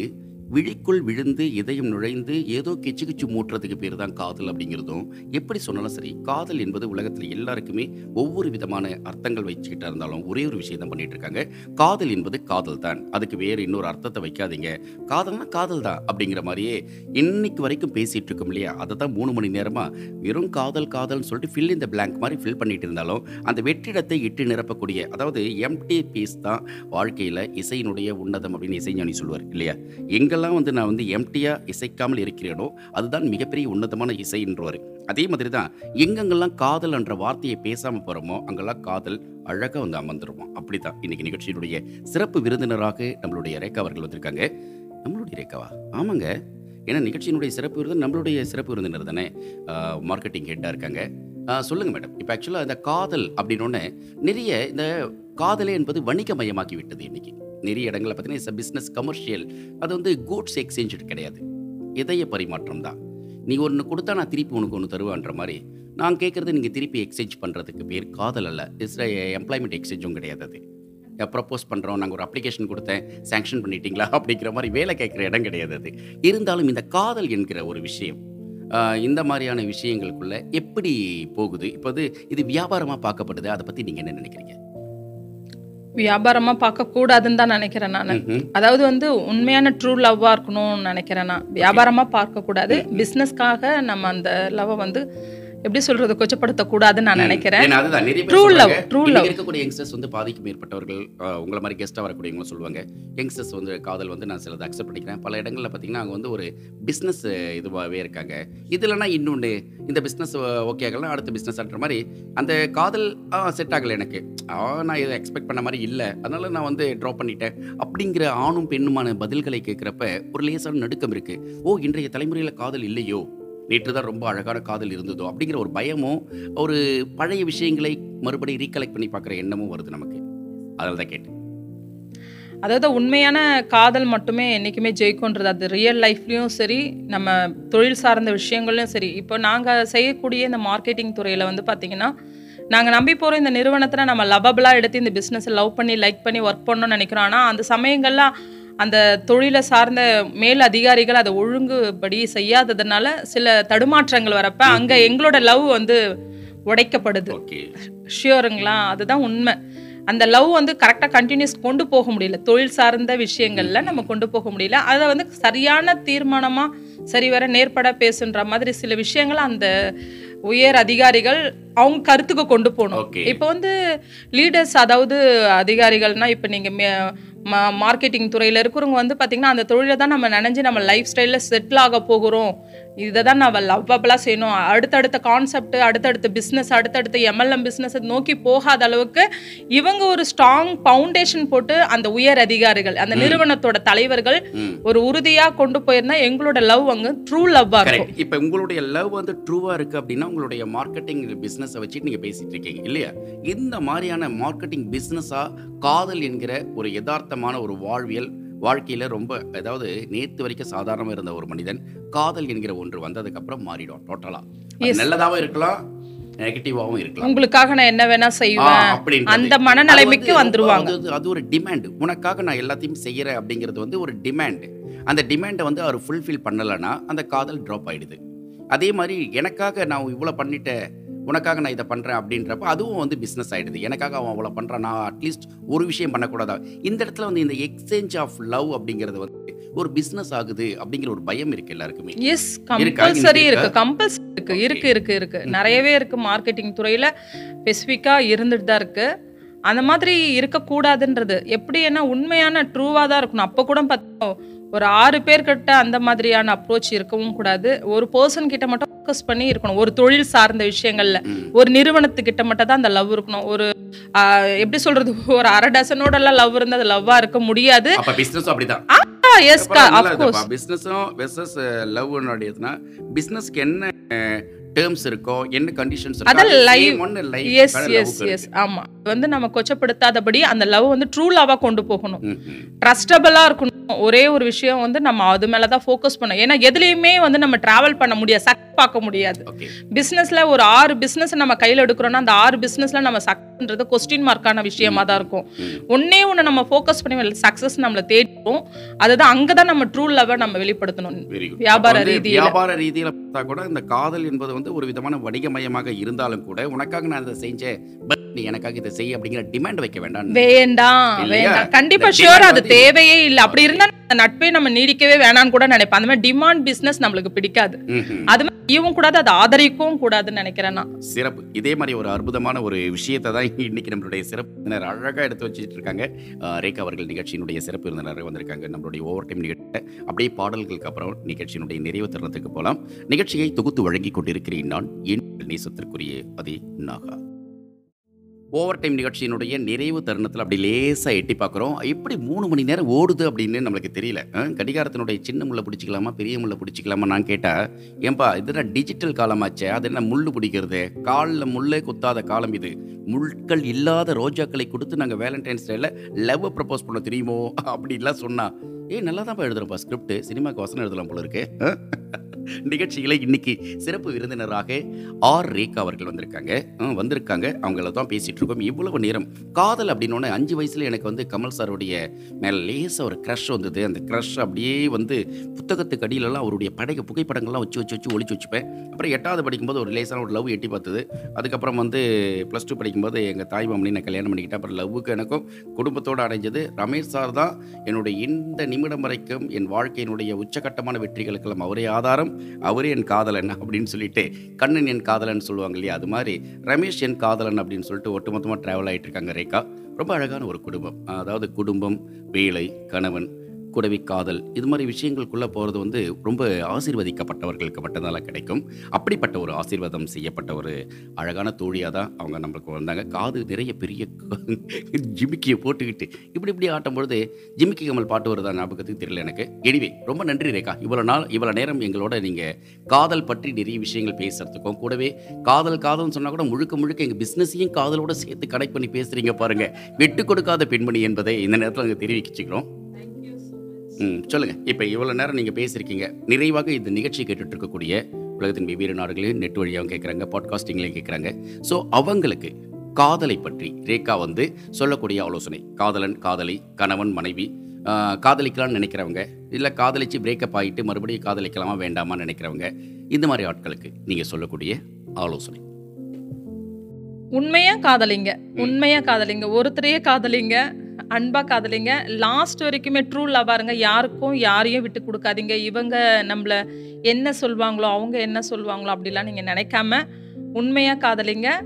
விழிக்குள் விழுந்து இதயம் நுழைந்து ஏதோ கிச்சு கிச்சு மூட்டுறதுக்கு பேர் தான் காதல் அப்படிங்கிறதும் எப்படி சொன்னாலும் சரி காதல் என்பது உலகத்தில் எல்லாருக்குமே ஒவ்வொரு விதமான அர்த்தங்கள் வச்சுக்கிட்டா இருந்தாலும் ஒரே ஒரு விஷயம் தான் பண்ணிட்டு இருக்காங்க காதல் என்பது காதல் தான் அதுக்கு வேறு இன்னொரு அர்த்தத்தை வைக்காதீங்க. காதல்னா காதல் தான் அப்படிங்கிற மாதிரியே இன்னைக்கு வரைக்கும் பேசிட்டு இருக்கோம் இல்லையா? அதை தான் மூணு மணி நேரமாக வெறும் காதல் காதல்னு சொல்லிட்டு ஃபில் இந்த பிளாங்க் மாதிரி ஃபில் பண்ணிட்டு இருந்தாலும் அந்த வெற்றிடத்தை இட்டு நிரப்பக்கூடிய அதாவது எம்டி பீஸ் தான் வாழ்க்கையில் இசையினுடைய உன்னதம் அப்படின்னு இசைஞானி சொல்லுவார் இல்லையா? எங்கெல்லாம் வந்து நான் வந்து எம்டியாக இசைக்காமல் இருக்கிறேனோ அதுதான் மிகப்பெரிய உன்னதமான இசைன்றவர் அதே மாதிரி தான் எங்கெங்கெல்லாம் காதல் என்ற வார்த்தையை பேசாமல் போகிறோமோ அங்கெல்லாம் காதல் அழகாக வந்து அமர்ந்துருவோம் அப்படி தான் இன்னைக்கு நிகழ்ச்சியினுடைய சிறப்பு விருந்தினராக நம்மளுடைய ரேகா அவர்கள் வந்திருக்காங்க. நம்மளுடைய ரேகாவா ஆமாங்க. ஏன்னா நிகழ்ச்சியினுடைய சிறப்பு விருது நம்மளுடைய சிறப்பு விருந்தினர் தானே? மார்க்கெட்டிங் ஹெட்டாக இருக்காங்க. சொல்லுங்க மேடம். இப்போ ஆக்சுவலாக இந்த காதல் அப்படின்னு நிறைய இந்த காதலே என்பது வணிகமயமாக்கி விட்டது இன்னைக்கு. நிறைய இடங்களில் பார்த்தீங்கன்னா இட்ஸ் பிஸ்னஸ் கமர்ஷியல் அது வந்து கூட்ஸ் எக்ஸ்சேஞ்ச் கிடையாது. இதய பரிமாற்றம் தான். நீ ஒன்று கொடுத்தா நான் திருப்பி உனக்கு ஒன்று தருவேன்ற மாதிரி. நான் கேட்குறது நீங்கள் திருப்பி எக்ஸ்சேஞ்ச் பண்ணுறதுக்கு பேர் காதல் அல்ல. இஸ் எம்ப்ளாய்மெண்ட் எக்ஸ்சேஞ்சும் கிடையாது அது. ப்ரப்போஸ் பண்ணுறோம் நாங்கள் ஒரு அப்ளிகேஷன் கொடுத்தேன் சேங்ஷன் பண்ணிட்டீங்களா அப்படிங்கிற மாதிரி வேலை கேட்குற இடம் கிடையாது அது. இருந்தாலும் இந்த காதல் என்கிற ஒரு விஷயம் இந்த மாதிரியான விஷயங்களுக்குள்ள எப்படி போகுது? இப்போ இது இது வியாபாரமாக பார்க்கப்படுது. அதை பற்றி நீங்கள் என்ன நினைக்கிறீங்க? வியாபாரமா பார்க்க கூடாதுன்னு தான் நினைக்கிறேன் நான். அதாவது வந்து உண்மையான ட்ரூ லவ்வா இருக்கணும்னு நினைக்கிறேன் நான். வியாபாரமா பார்க்க கூடாது. பிசினஸ்க்காக நம்ம அந்த லவ்வை வந்து எப்படி சொல்றது கொச்சப்படுத்தக்கூடாதுன்னு நான் நினைக்கிறேன். சொல்றாங்க, true இன்னைக்கு love. இருக்கக்கூடிய யங்ஸ்டர்ஸ் வந்து பாதிக்கு மேற்பட்டவர்கள் உங்களை மாதிரி கெஸ்ட்டாக வரக்கூடியவங்களும் சொல்லுவாங்க. யங்ஸ்டர்ஸ் வந்து காதல் வந்து நான் சிலதை அக்செப்ட் பண்ணிக்கிறேன். பல இடங்களில் பார்த்தீங்கன்னா அவங்க வந்து ஒரு பிஸ்னஸ் இதுவாகவே இருக்காங்க. இதுலனா இன்னொன்று இந்த பிஸ்னஸ் ஓகே ஆகலாம் அடுத்த பிஸ்னஸ் ஆடுற மாதிரி அந்த காதல் செட் ஆகலை எனக்கு. நான் இதை எக்ஸ்பெக்ட் பண்ண மாதிரி இல்லை. அதனால நான் வந்து ட்ராப் பண்ணிட்டேன். அப்படிங்கிற ஆணும் பெண்ணுமான பதில்களை கேட்குறப்ப ஒரு லேசான நடுக்கம் இருக்குது ஓ இன்றைய தலைமுறையில் காதல் இல்லையோ? நேற்று தான் ரொம்ப அழகான காதல் இருந்ததோ அப்படிங்கிற ஒரு பயமும் ஒரு பழைய விஷயங்களை மறுபடியும் ரீகலெக்ட் பண்ணி பார்க்குற எண்ணமும் வருது நமக்கு. அதில் தான் கேட்டேன். அதாவது உண்மையான காதல் மட்டுமே என்றைக்குமே ஜெயிக்கும்ன்றது அது ரியல் லைஃப்லேயும் சரி நம்ம தொழில் சார்ந்த விஷயங்கள்லையும் சரி. இப்போ நாங்கள் செய்யக்கூடிய இந்த மார்க்கெட்டிங் துறையில் வந்து பார்த்திங்கன்னா நாங்கள் நம்பி போகிற இந்த நிறுவனத்தில் நம்ம லவபிளாக எடுத்து இந்த பிஸ்னஸை லவ் பண்ணி லைக் பண்ணி ஒர்க் பண்ணணும்னு நினைக்கிறோம். ஆனால் அந்த சமயங்கள்லாம் அந்த தொழிலை சார்ந்த மேல் அதிகாரிகள் அதை ஒழுங்குபடி செய்யாததுனால சில தடுமாற்றங்கள் வரப்ப அங்கே எங்களோட லவ் வந்து உடைக்கப்படுது. ஷியோருங்களா அதுதான் உண்மை. அந்த லவ் வந்து கரெக்டாக கண்டினியூஸ் கொண்டு போக முடியல. தொழில் சார்ந்த விஷயங்கள்ல நம்ம கொண்டு போக முடியல. அதை வந்து சரியான தீர்மானமாக சரிவர நேர்பட பேசுன்ற மாதிரி சில விஷயங்களை அந்த உயர் அதிகாரிகள் அவங்க கருத்துக்கு கொண்டு போகணும். இப்போ வந்து லீடர்ஸ் அதாவது அதிகாரிகள்னா இப்போ நீங்கள் மார்க்கெட்டிங் துறையில் இருக்கிறவங்க வந்து பார்த்திங்கன்னா அந்த தொழிலை தான் நம்ம நினைஞ்சு நம்ம லைஃப் ஸ்டைலில் செட்டில் ஆக போகிறோம். இதை தான் நம்ம லவ்வபிளாக செய்யணும். அடுத்தடுத்த கான்செப்ட் அடுத்தடுத்த பிஸ்னஸ் அடுத்தடுத்த எம்எல்எம் பிஸ்னஸை நோக்கி போகாத அளவுக்கு இவங்க ஒரு ஸ்ட்ராங் ஃபவுண்டேஷன் போட்டு அந்த உயர் அதிகாரிகள் அந்த நிறுவனத்தோட தலைவர்கள் ஒரு உறுதியாக கொண்டு போயிருந்தா எங்களோட லவ் அங்கே ட்ரூ லவ்வாக இருக்கும். இப்போ உங்களுடைய லவ் வந்து ட்ரூவாக இருக்குது அப்படின்னா உங்களுடைய மார்க்கெட்டிங் பிஸ்னஸை வச்சுட்டு நீங்கள் பேசிகிட்டு இருக்கீங்க இல்லையா? இந்த மாதிரியான மார்க்கெட்டிங் பிஸ்னஸாக காதல் என்கிற ஒரு யதார்த்தமான ஒரு வாழ்வியல் வாழ்க்கையில் ரொம்ப அதாவது நேற்று வரைக்கும் சாதாரணமாக இருந்த ஒரு மனிதன் காதல் என்கிற ஒன்று வந்ததுக்கப்புறம் மாறிடும் டோட்டலாக. நல்லதாகவும் இருக்கலாம் நெகட்டிவாகவும் இருக்கலாம். உங்களுக்காக நான் என்ன வேணா செய்வேன். அந்த மனநிலைமைக்கு வந்துருவாங்க. அது ஒரு டிமாண்ட் உனக்காக நான் எல்லாத்தையும் செய்யறேன் அப்படிங்கிறது வந்து ஒரு டிமாண்ட் அந்த டிமாண்டை வந்து அவர் ஃபுல்ஃபில் பண்ணலைன்னா அந்த காதல் ட்ராப் ஆயிடுது. அதே மாதிரி எனக்காக நான் இவ்வளோ பண்ணிட்டேன். உனக்காக நான் இதை பண்ணுறேன் அப்படின்றப்ப அதுவும் வந்து பிஸ்னஸ் ஆயிடுது. எனக்காக அவன் அவ்வளோ பண்ணுறான் நான் அட்லீஸ்ட் ஒரு விஷயம் பண்ணக்கூடாதா? இந்த இடத்துல வந்து இந்த எக்ஸ்சேஞ்ச் ஆஃப் லவ் அப்படிங்கிறது வந்து ஒரு பிஸ்னஸ் ஆகுது அப்படிங்கிற ஒரு பயம் இருக்கு எல்லாருக்குமே. எஸ்? கம்பல்சரி இருக்கு. கம்பல்சரி இருக்கு இருக்கு. இருக்கு இருக்கு நிறையவே இருக்கு மார்க்கெட்டிங் துறையில. ஸ்பெசிஃபிக்கா இருந்துட்டு தான் இருக்கு. அந்த மாதிரி இருக்கக்கூடாதுன்றது. எப்படி என்ன உண்மையான ட்ரூவாக தான் இருக்கணும். அப்போ கூட பார்த்தா ஒரு ஆறு பேர்கிட்ட அந்த மாதிரியான அப்ரோச் இருக்கவும் கூடாது. ஒரு பர்சன் கிட்ட மட்டும் ஃபோக்கஸ் பண்ணி இருக்கணும். ஒரு தொழில் சார்ந்த விஷயங்கள்ல. ஒரு நிறுவனத்துக்கிட்ட மட்டும் தான் அந்த லவ் இருக்கணும். ஒரு எப்படி சொல்றது? ஒரு அரை டசனோட எல்லாம் லவ் இருந்தா அது லவ்வா இருக்க முடியாது. அப்போ பிஸ்னஸும் அப்படிதான். பிஸ்னஸும் வெர்சஸ் லவ்னுடையதுன்னா பிஸ்னஸ்க்கு என்ன டேர்ம்ஸ் இருக்கோ என்ன கண்டிஷன்ஸ் எஸ் எஸ் எஸ் ஆமா. வந்து நம்ம கொச்சப்படுத்தாதபடி அந்த லவ் வந்து ட்ரூ லவ்வா கொண்டு போகணும். ட்ரஸ்டபிளா இருக்கணும். ஒரே ஒரு விஷயம் வந்து நம்ம அது மேல தான் ஃபோக்கஸ் பண்ணணும். ஏன்னா எதுலயுமே வந்து நம்ம டிராவல் பண்ண முடியாது சக் பார்க்க முடியாது. ஓகே பிசினஸ்ல ஒரு ஆறு பிசினஸ் நம்ம கையில எடுக்கிறோம்னா அந்த ஆறு பிசினஸ்ல நம்ம சக்சஸ்ன்றது கொஸ்டின் மார்க்கான விஷயமா தான் இருக்கும். ஒன்னே ஒன்று நம்ம ஃபோக்கஸ் பண்ணி சக்சஸ் நம்மள தேடிப்போம் அதுதான் அங்கதான் நம்ம ட்ரூ லவ்வை நம்ம வெளிப்படுத்தணும். வியாபார ரீதியில. வியாபார ரீதியில பார்த்தா கூட இந்த காதல் என்பது வந்து ஒரு விதமான வணிகமயமாக இருந்தாலும் கூட உனக்காக நான் இதை செஞ்சேன் நீ எனக்காக இதை செய் அப்படிங்கிற டிமாண்ட் வைக்க வேண்டாம் வேண்டாம்? வேண்டாம். கண்டிப்பா ஷியோர் அது தேவையே இல்லை. அப்படி இருந்தா நட்பே நம்ம நீடிக்கவே வேணாம்னு கூட நினைப்பேன். அந்த மாதிரி டிமாண்ட் பிசினஸ் நம்மளுக்கு பிடிக்காது. அது செய்யவும் கூடாது அதை ஆதரிக்கவும் கூடாதுன்னு நினைக்கிறேன் நான். சிறப்பு. இதே மாதிரி ஒரு அற்புதமான ஒரு விஷயத்தை தான் இன்னைக்கு நம்மளுடைய சிறப்பு அழகாக எடுத்து வச்சுட்டு இருக்காங்க. ரேகா அவர்கள் நிகழ்ச்சியினுடைய சிறப்பு விருந்தினர் வந்திருக்காங்க. நம்மளுடைய ஓவர் டைம் நிகழ்ச்சியில் அப்படியே பாடல்களுக்கு அப்புறம் நிகழ்ச்சியினுடைய நிறைவு தருணத்துக்கு போகலாம் நிகழ்ச்சியை தொகுத்து வழங்கி கொண்டிருக்கிறேன் நான். என் நேசத்திற்குரிய அதே நாகா. ஓவர் டைம் நிகழ்ச்சியினுடைய நிறைவு தருணத்தில் அப்படி லேசாக எட்டி பார்க்குறோம். எப்படி மூணு மணி நேரம் ஓடுது அப்படின்னு நம்மளுக்கு தெரியல. கடிகாரத்தினுடைய சின்ன முள்ள பிடிச்சிக்கலாமா பெரிய முள்ள பிடிச்சிக்கலாமா நான் கேட்டால் ஏன்பா இது என்ன டிஜிட்டல் காலமாச்சே? அது என்ன முள்ளு பிடிக்கிறது? காலில் முள்ளே குத்தாத காலம் இது. முள்கள் இல்லாத ரோஜாக்களை கொடுத்து நாங்கள் வேலண்டைன்ஸ் டேல லவ் ப்ரப்போஸ் பண்ண தெரியுமோ? அப்படின்லாம் சொன்னா. ஏய் நல்லா தான் எழுதுறப்பா ஸ்கிரிப்ட் சினிமாக்கு வசனம் எழுதலாம் போல இருக்கு. நிகழ்ச்சியில் இன்னைக்கு சிறப்பு விருந்தினராக ஆர் ரேகா அவர்கள் வந்திருக்காங்க. வந்திருக்காங்க. அவங்கள தான் பேசிகிட்டு இருக்கோம். இவ்வளவு நேரம் காதல் அப்படின்னு அஞ்சு வயசில் எனக்கு வந்து கமல் சாருடைய மேலே லேசாக ஒரு க்ரஷ் வந்தது. அந்த க்ரஷ் அப்படியே வந்து புத்தகத்துக்கு அடியிலலாம் அவருடைய படகு புகைப்படங்கள்லாம் வச்சு வச்சு வச்சு ஒழிச்சு வச்சுப்பேன். அப்புறம் எட்டாவது படிக்கும்போது ஒரு லேசான ஒரு லவ் எட்டி பார்த்தது. அதுக்கப்புறம் வந்து ப்ளஸ் டூ படிக்கும்போது எங்கள் தாய் மாமனி நான் கல்யாணம் பண்ணிக்கிட்டேன். அப்புறம் லவ்வுக்கு எனக்கும் குடும்பத்தோடு அடைஞ்சது. ரமேஷ் சார் தான் என்னுடைய இந்த நிமிடம் வரைக்கும் என் வாழ்க்கையினுடைய உச்சகட்டமான வெற்றிகளுக்கெல்லாம் அவரே ஆதாரம். அவரே என் காதலன் அப்படின்னு சொல்லிட்டு கண்ணன் என் காதலன் சொல்லுவாங்க இல்லையா? அது மாதிரி ரமேஷ் என் காதலன் அப்படின்னு சொல்லிட்டு ஒட்டுமொத்தமாக ட்ராவல் ஆகிட்டு இருக்காங்க ரேகா. ரொம்ப அழகான ஒரு குடும்பம். அதாவது குடும்பம் வேலை கணவன் கூடவி காதல் இது மாதிரி விஷயங்களுக்குள்ளே போகிறது வந்து ரொம்ப ஆசீர்வதிக்கப்பட்டவர்களுக்கு மட்டும்தான் கிடைக்கும். அப்படிப்பட்ட ஒரு ஆசீர்வாதம் செய்யப்பட்ட ஒரு அழகான தோழியாக தான் அவங்க நம்மளுக்கு வந்தாங்க. காது நிறைய பெரிய [LAUGHS] ஜிமிக்கியை போட்டுக்கிட்டு இப்படி இப்படி ஆட்டும் பொழுது ஜிமிக்கி கமல் பாட்டு வருதா ஞாபகத்துக்கு தெரியல எனக்கு. எனிவே ரொம்ப நன்றி ரேகா. இவ்வளோ நாள் இவ்வளோ நேரம் எங்களோட நீங்கள் காதல் பற்றி நிறைய விஷயங்கள் பேசுகிறதுக்கும் கூடவே காதல் காதல்னு சொன்னால் கூட முழுக்க முழுக்க எங்கள் பிஸ்னஸையும் காதலோட சேர்த்து கனெக்ட் பண்ணி பேசுகிறீங்க பாருங்கள் விட்டு கொடுக்காத பெண்மணி என்பதை இந்த நேரத்தில் நாங்கள் தெரிவிச்சுக்கிறோம். ம் சொல்லுங்கள் இப்போ இவ்வளோ நேரம் நீங்கள் பேசியிருக்கீங்க. நிறைவாக இந்த நிகழ்ச்சி கேட்டுட்டு இருக்கக்கூடிய உலகத்தின் வெவ்வேறு நாடுகளையும் நெட் வழியாகவும் கேட்குறாங்க பாட்காஸ்டிங்லையும் கேட்குறாங்க. ஸோ அவங்களுக்கு காதலை பற்றி ரேகா வந்து சொல்லக்கூடிய ஆலோசனை. காதலன் காதலி கணவன் மனைவி காதலிக்கலாம்னு நினைக்கிறவங்க இல்லை காதலிச்சு பிரேக்கப் ஆகிட்டு மறுபடியும் காதலிக்கலாமா வேண்டாமான்னு நினைக்கிறவங்க இந்த மாதிரி ஆட்களுக்கு நீங்கள் சொல்லக்கூடிய ஆலோசனை. உண்மையா காதலிங்க. உண்மையா காதலிங்க. ஒருத்தரையே காதலிங்க. அன்பா காதலிங்க. லாஸ்ட் வரைக்குமே ட்ரூ லவ்வா இருங்க. யாருக்கும் யாரையும் விட்டு கொடுக்காதீங்க. இவங்க நம்மள என்ன சொல்லுவாங்களோ அவங்க என்ன சொல்லுவாங்களோ அப்படிலாம் நீங்க நினைக்காம உண்மையா காதலிங்க.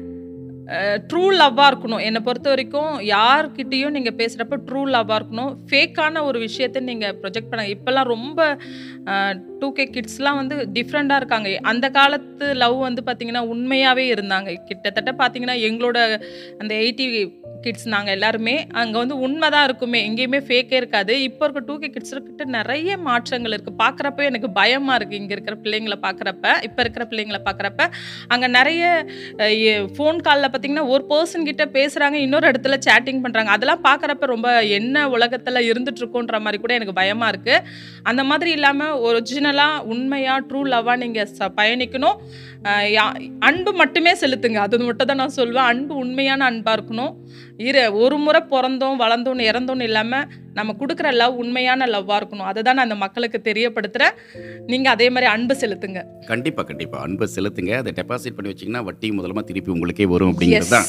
ட்ரூ லவ்வாக இருக்கணும். என்னை பொறுத்த வரைக்கும் யார்கிட்டயும் நீங்கள் பேசுகிறப்ப ட்ரூ லவ்வாக இருக்கணும். ஃபேக்கான ஒரு விஷயத்தை நீங்கள் ப்ரொஜெக்ட் பண்ண இப்போல்லாம் ரொம்ப டூ கே கிட்ஸ்லாம் வந்து டிஃப்ரெண்ட்டாக இருக்காங்க. அந்த காலத்து லவ் வந்து பார்த்திங்கன்னா உண்மையாகவே இருந்தாங்க. கிட்டத்தட்ட பார்த்தீங்கன்னா எங்களோட அந்த எயிட்டி கிட்ஸ் நாங்கள் எல்லாருமே அங்கே வந்து உண்மை தான் இருக்குமே எங்கேயுமே ஃபேக்கே இருக்காது. இப்போ இருக்க டூ கே கிட்ஸ் கிட்ட நிறைய மாற்றங்கள் இருக்குது பார்க்குறப்ப எனக்கு பயமாக இருக்குது இங்கே இருக்கிற பிள்ளைங்களை பார்க்குறப்ப இப்போ இருக்கிற பிள்ளைங்களை பார்க்குறப்ப. அங்கே நிறைய ஃபோன் காலில் பார்த்தீங்கன்னா ஒரு பர்சன் கிட்ட பேசுகிறாங்க இன்னொரு இடத்துல சேட்டிங் பண்ணுறாங்க அதெல்லாம் பார்க்குறப்ப ரொம்ப என்ன உலகத்தில் இருந்துட்டுருக்கோன்ற மாதிரி கூட எனக்கு பயமாக இருக்குது அந்த மாதிரி இல்லாமல் ஒரிஜினலாக உண்மையாக ட்ரூ லவ்வாக நீங்கள் ச பயணிக்கணும். யா- அன்பு மட்டுமே செலுத்துங்க. அது மட்டும் தான் நான் சொல்வேன். அன்பு உண்மையான அன்பாக இருக்கணும். இரு ஒரு முறை பிறந்தோம் வளர்ந்தோம் இறந்தோன்னு இல்லாமல் நம்ம கொடுக்குற லவ் உண்மையான லவ்வாக இருக்கணும். அதை தான் நான் அந்த மக்களுக்கு தெரியப்படுத்துகிறேன் நீங்கள் அதே மாதிரி அன்பு செலுத்துங்க. கண்டிப்பாக கண்டிப்பாக அன்பை செலுத்துங்க. அதை டெபாசிட் பண்ணி வச்சிங்கன்னா வட்டி முதலமாக திருப்பி உங்களுக்கே வரும் அப்படிங்கிறது தான்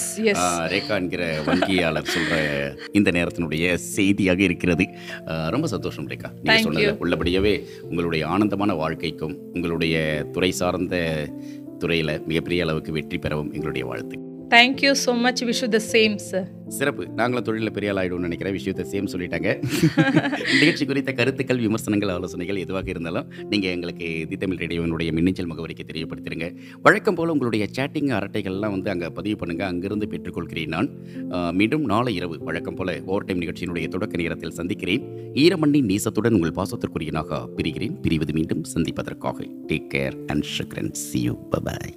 ரேகா என்கிற வங்கியாளர் சொல்கிற இந்த நேரத்தினுடைய செய்தியாக இருக்கிறது. ரொம்ப சந்தோஷம் ரேகா. நீங்கள் சொன்னது உள்ளபடியாகவே உங்களுடைய ஆனந்தமான வாழ்க்கைக்கும் உங்களுடைய துறை சார்ந்த துறையில் மிகப்பெரிய அளவுக்கு வெற்றி பெறவும் எங்களுடைய வாழ்த்து thank you so much wish the same sir சிறப்பு. நாங்களும் தொழிலில் பெரிய ஆளாயிடும்னு நினைக்கிறேன். விஷயத்தை சேம் சொல்லிட்டாங்க. [LAUGHS] நிகழ்ச்சி குறித்த கருத்துக்கள் விமர்சனங்கள் ஆலோசனைகள் எதுவாக இருந்தாலும் நீங்கள் எங்களுக்கு தி தமிழ் ரேடியோனுடைய மின்னஞ்சல் முகவரிக்கு தெரியப்படுத்திடுங்க. வழக்கம் போல் உங்களுடைய சேட்டிங் அரட்டைகள்லாம் வந்து அங்கே பதிவு பண்ணுங்கள் அங்கிருந்து பெற்றுக்கொள்கிறேன் நான். மீண்டும் நாளை இரவு வழக்கம் போல் ஓவர் டைம் நிகழ்ச்சியினுடைய தொடக்க நேரத்தில் சந்திக்கிறேன். ஈரமண்ணின் நீசத்துடன் உங்கள் பாசத்திற்குரியனாக பிரிகிறேன். பிரிவது மீண்டும் சந்திப்பதற்காக. டேக் கேர் அண்ட் ஷக்ரன் சி யூ பபாய்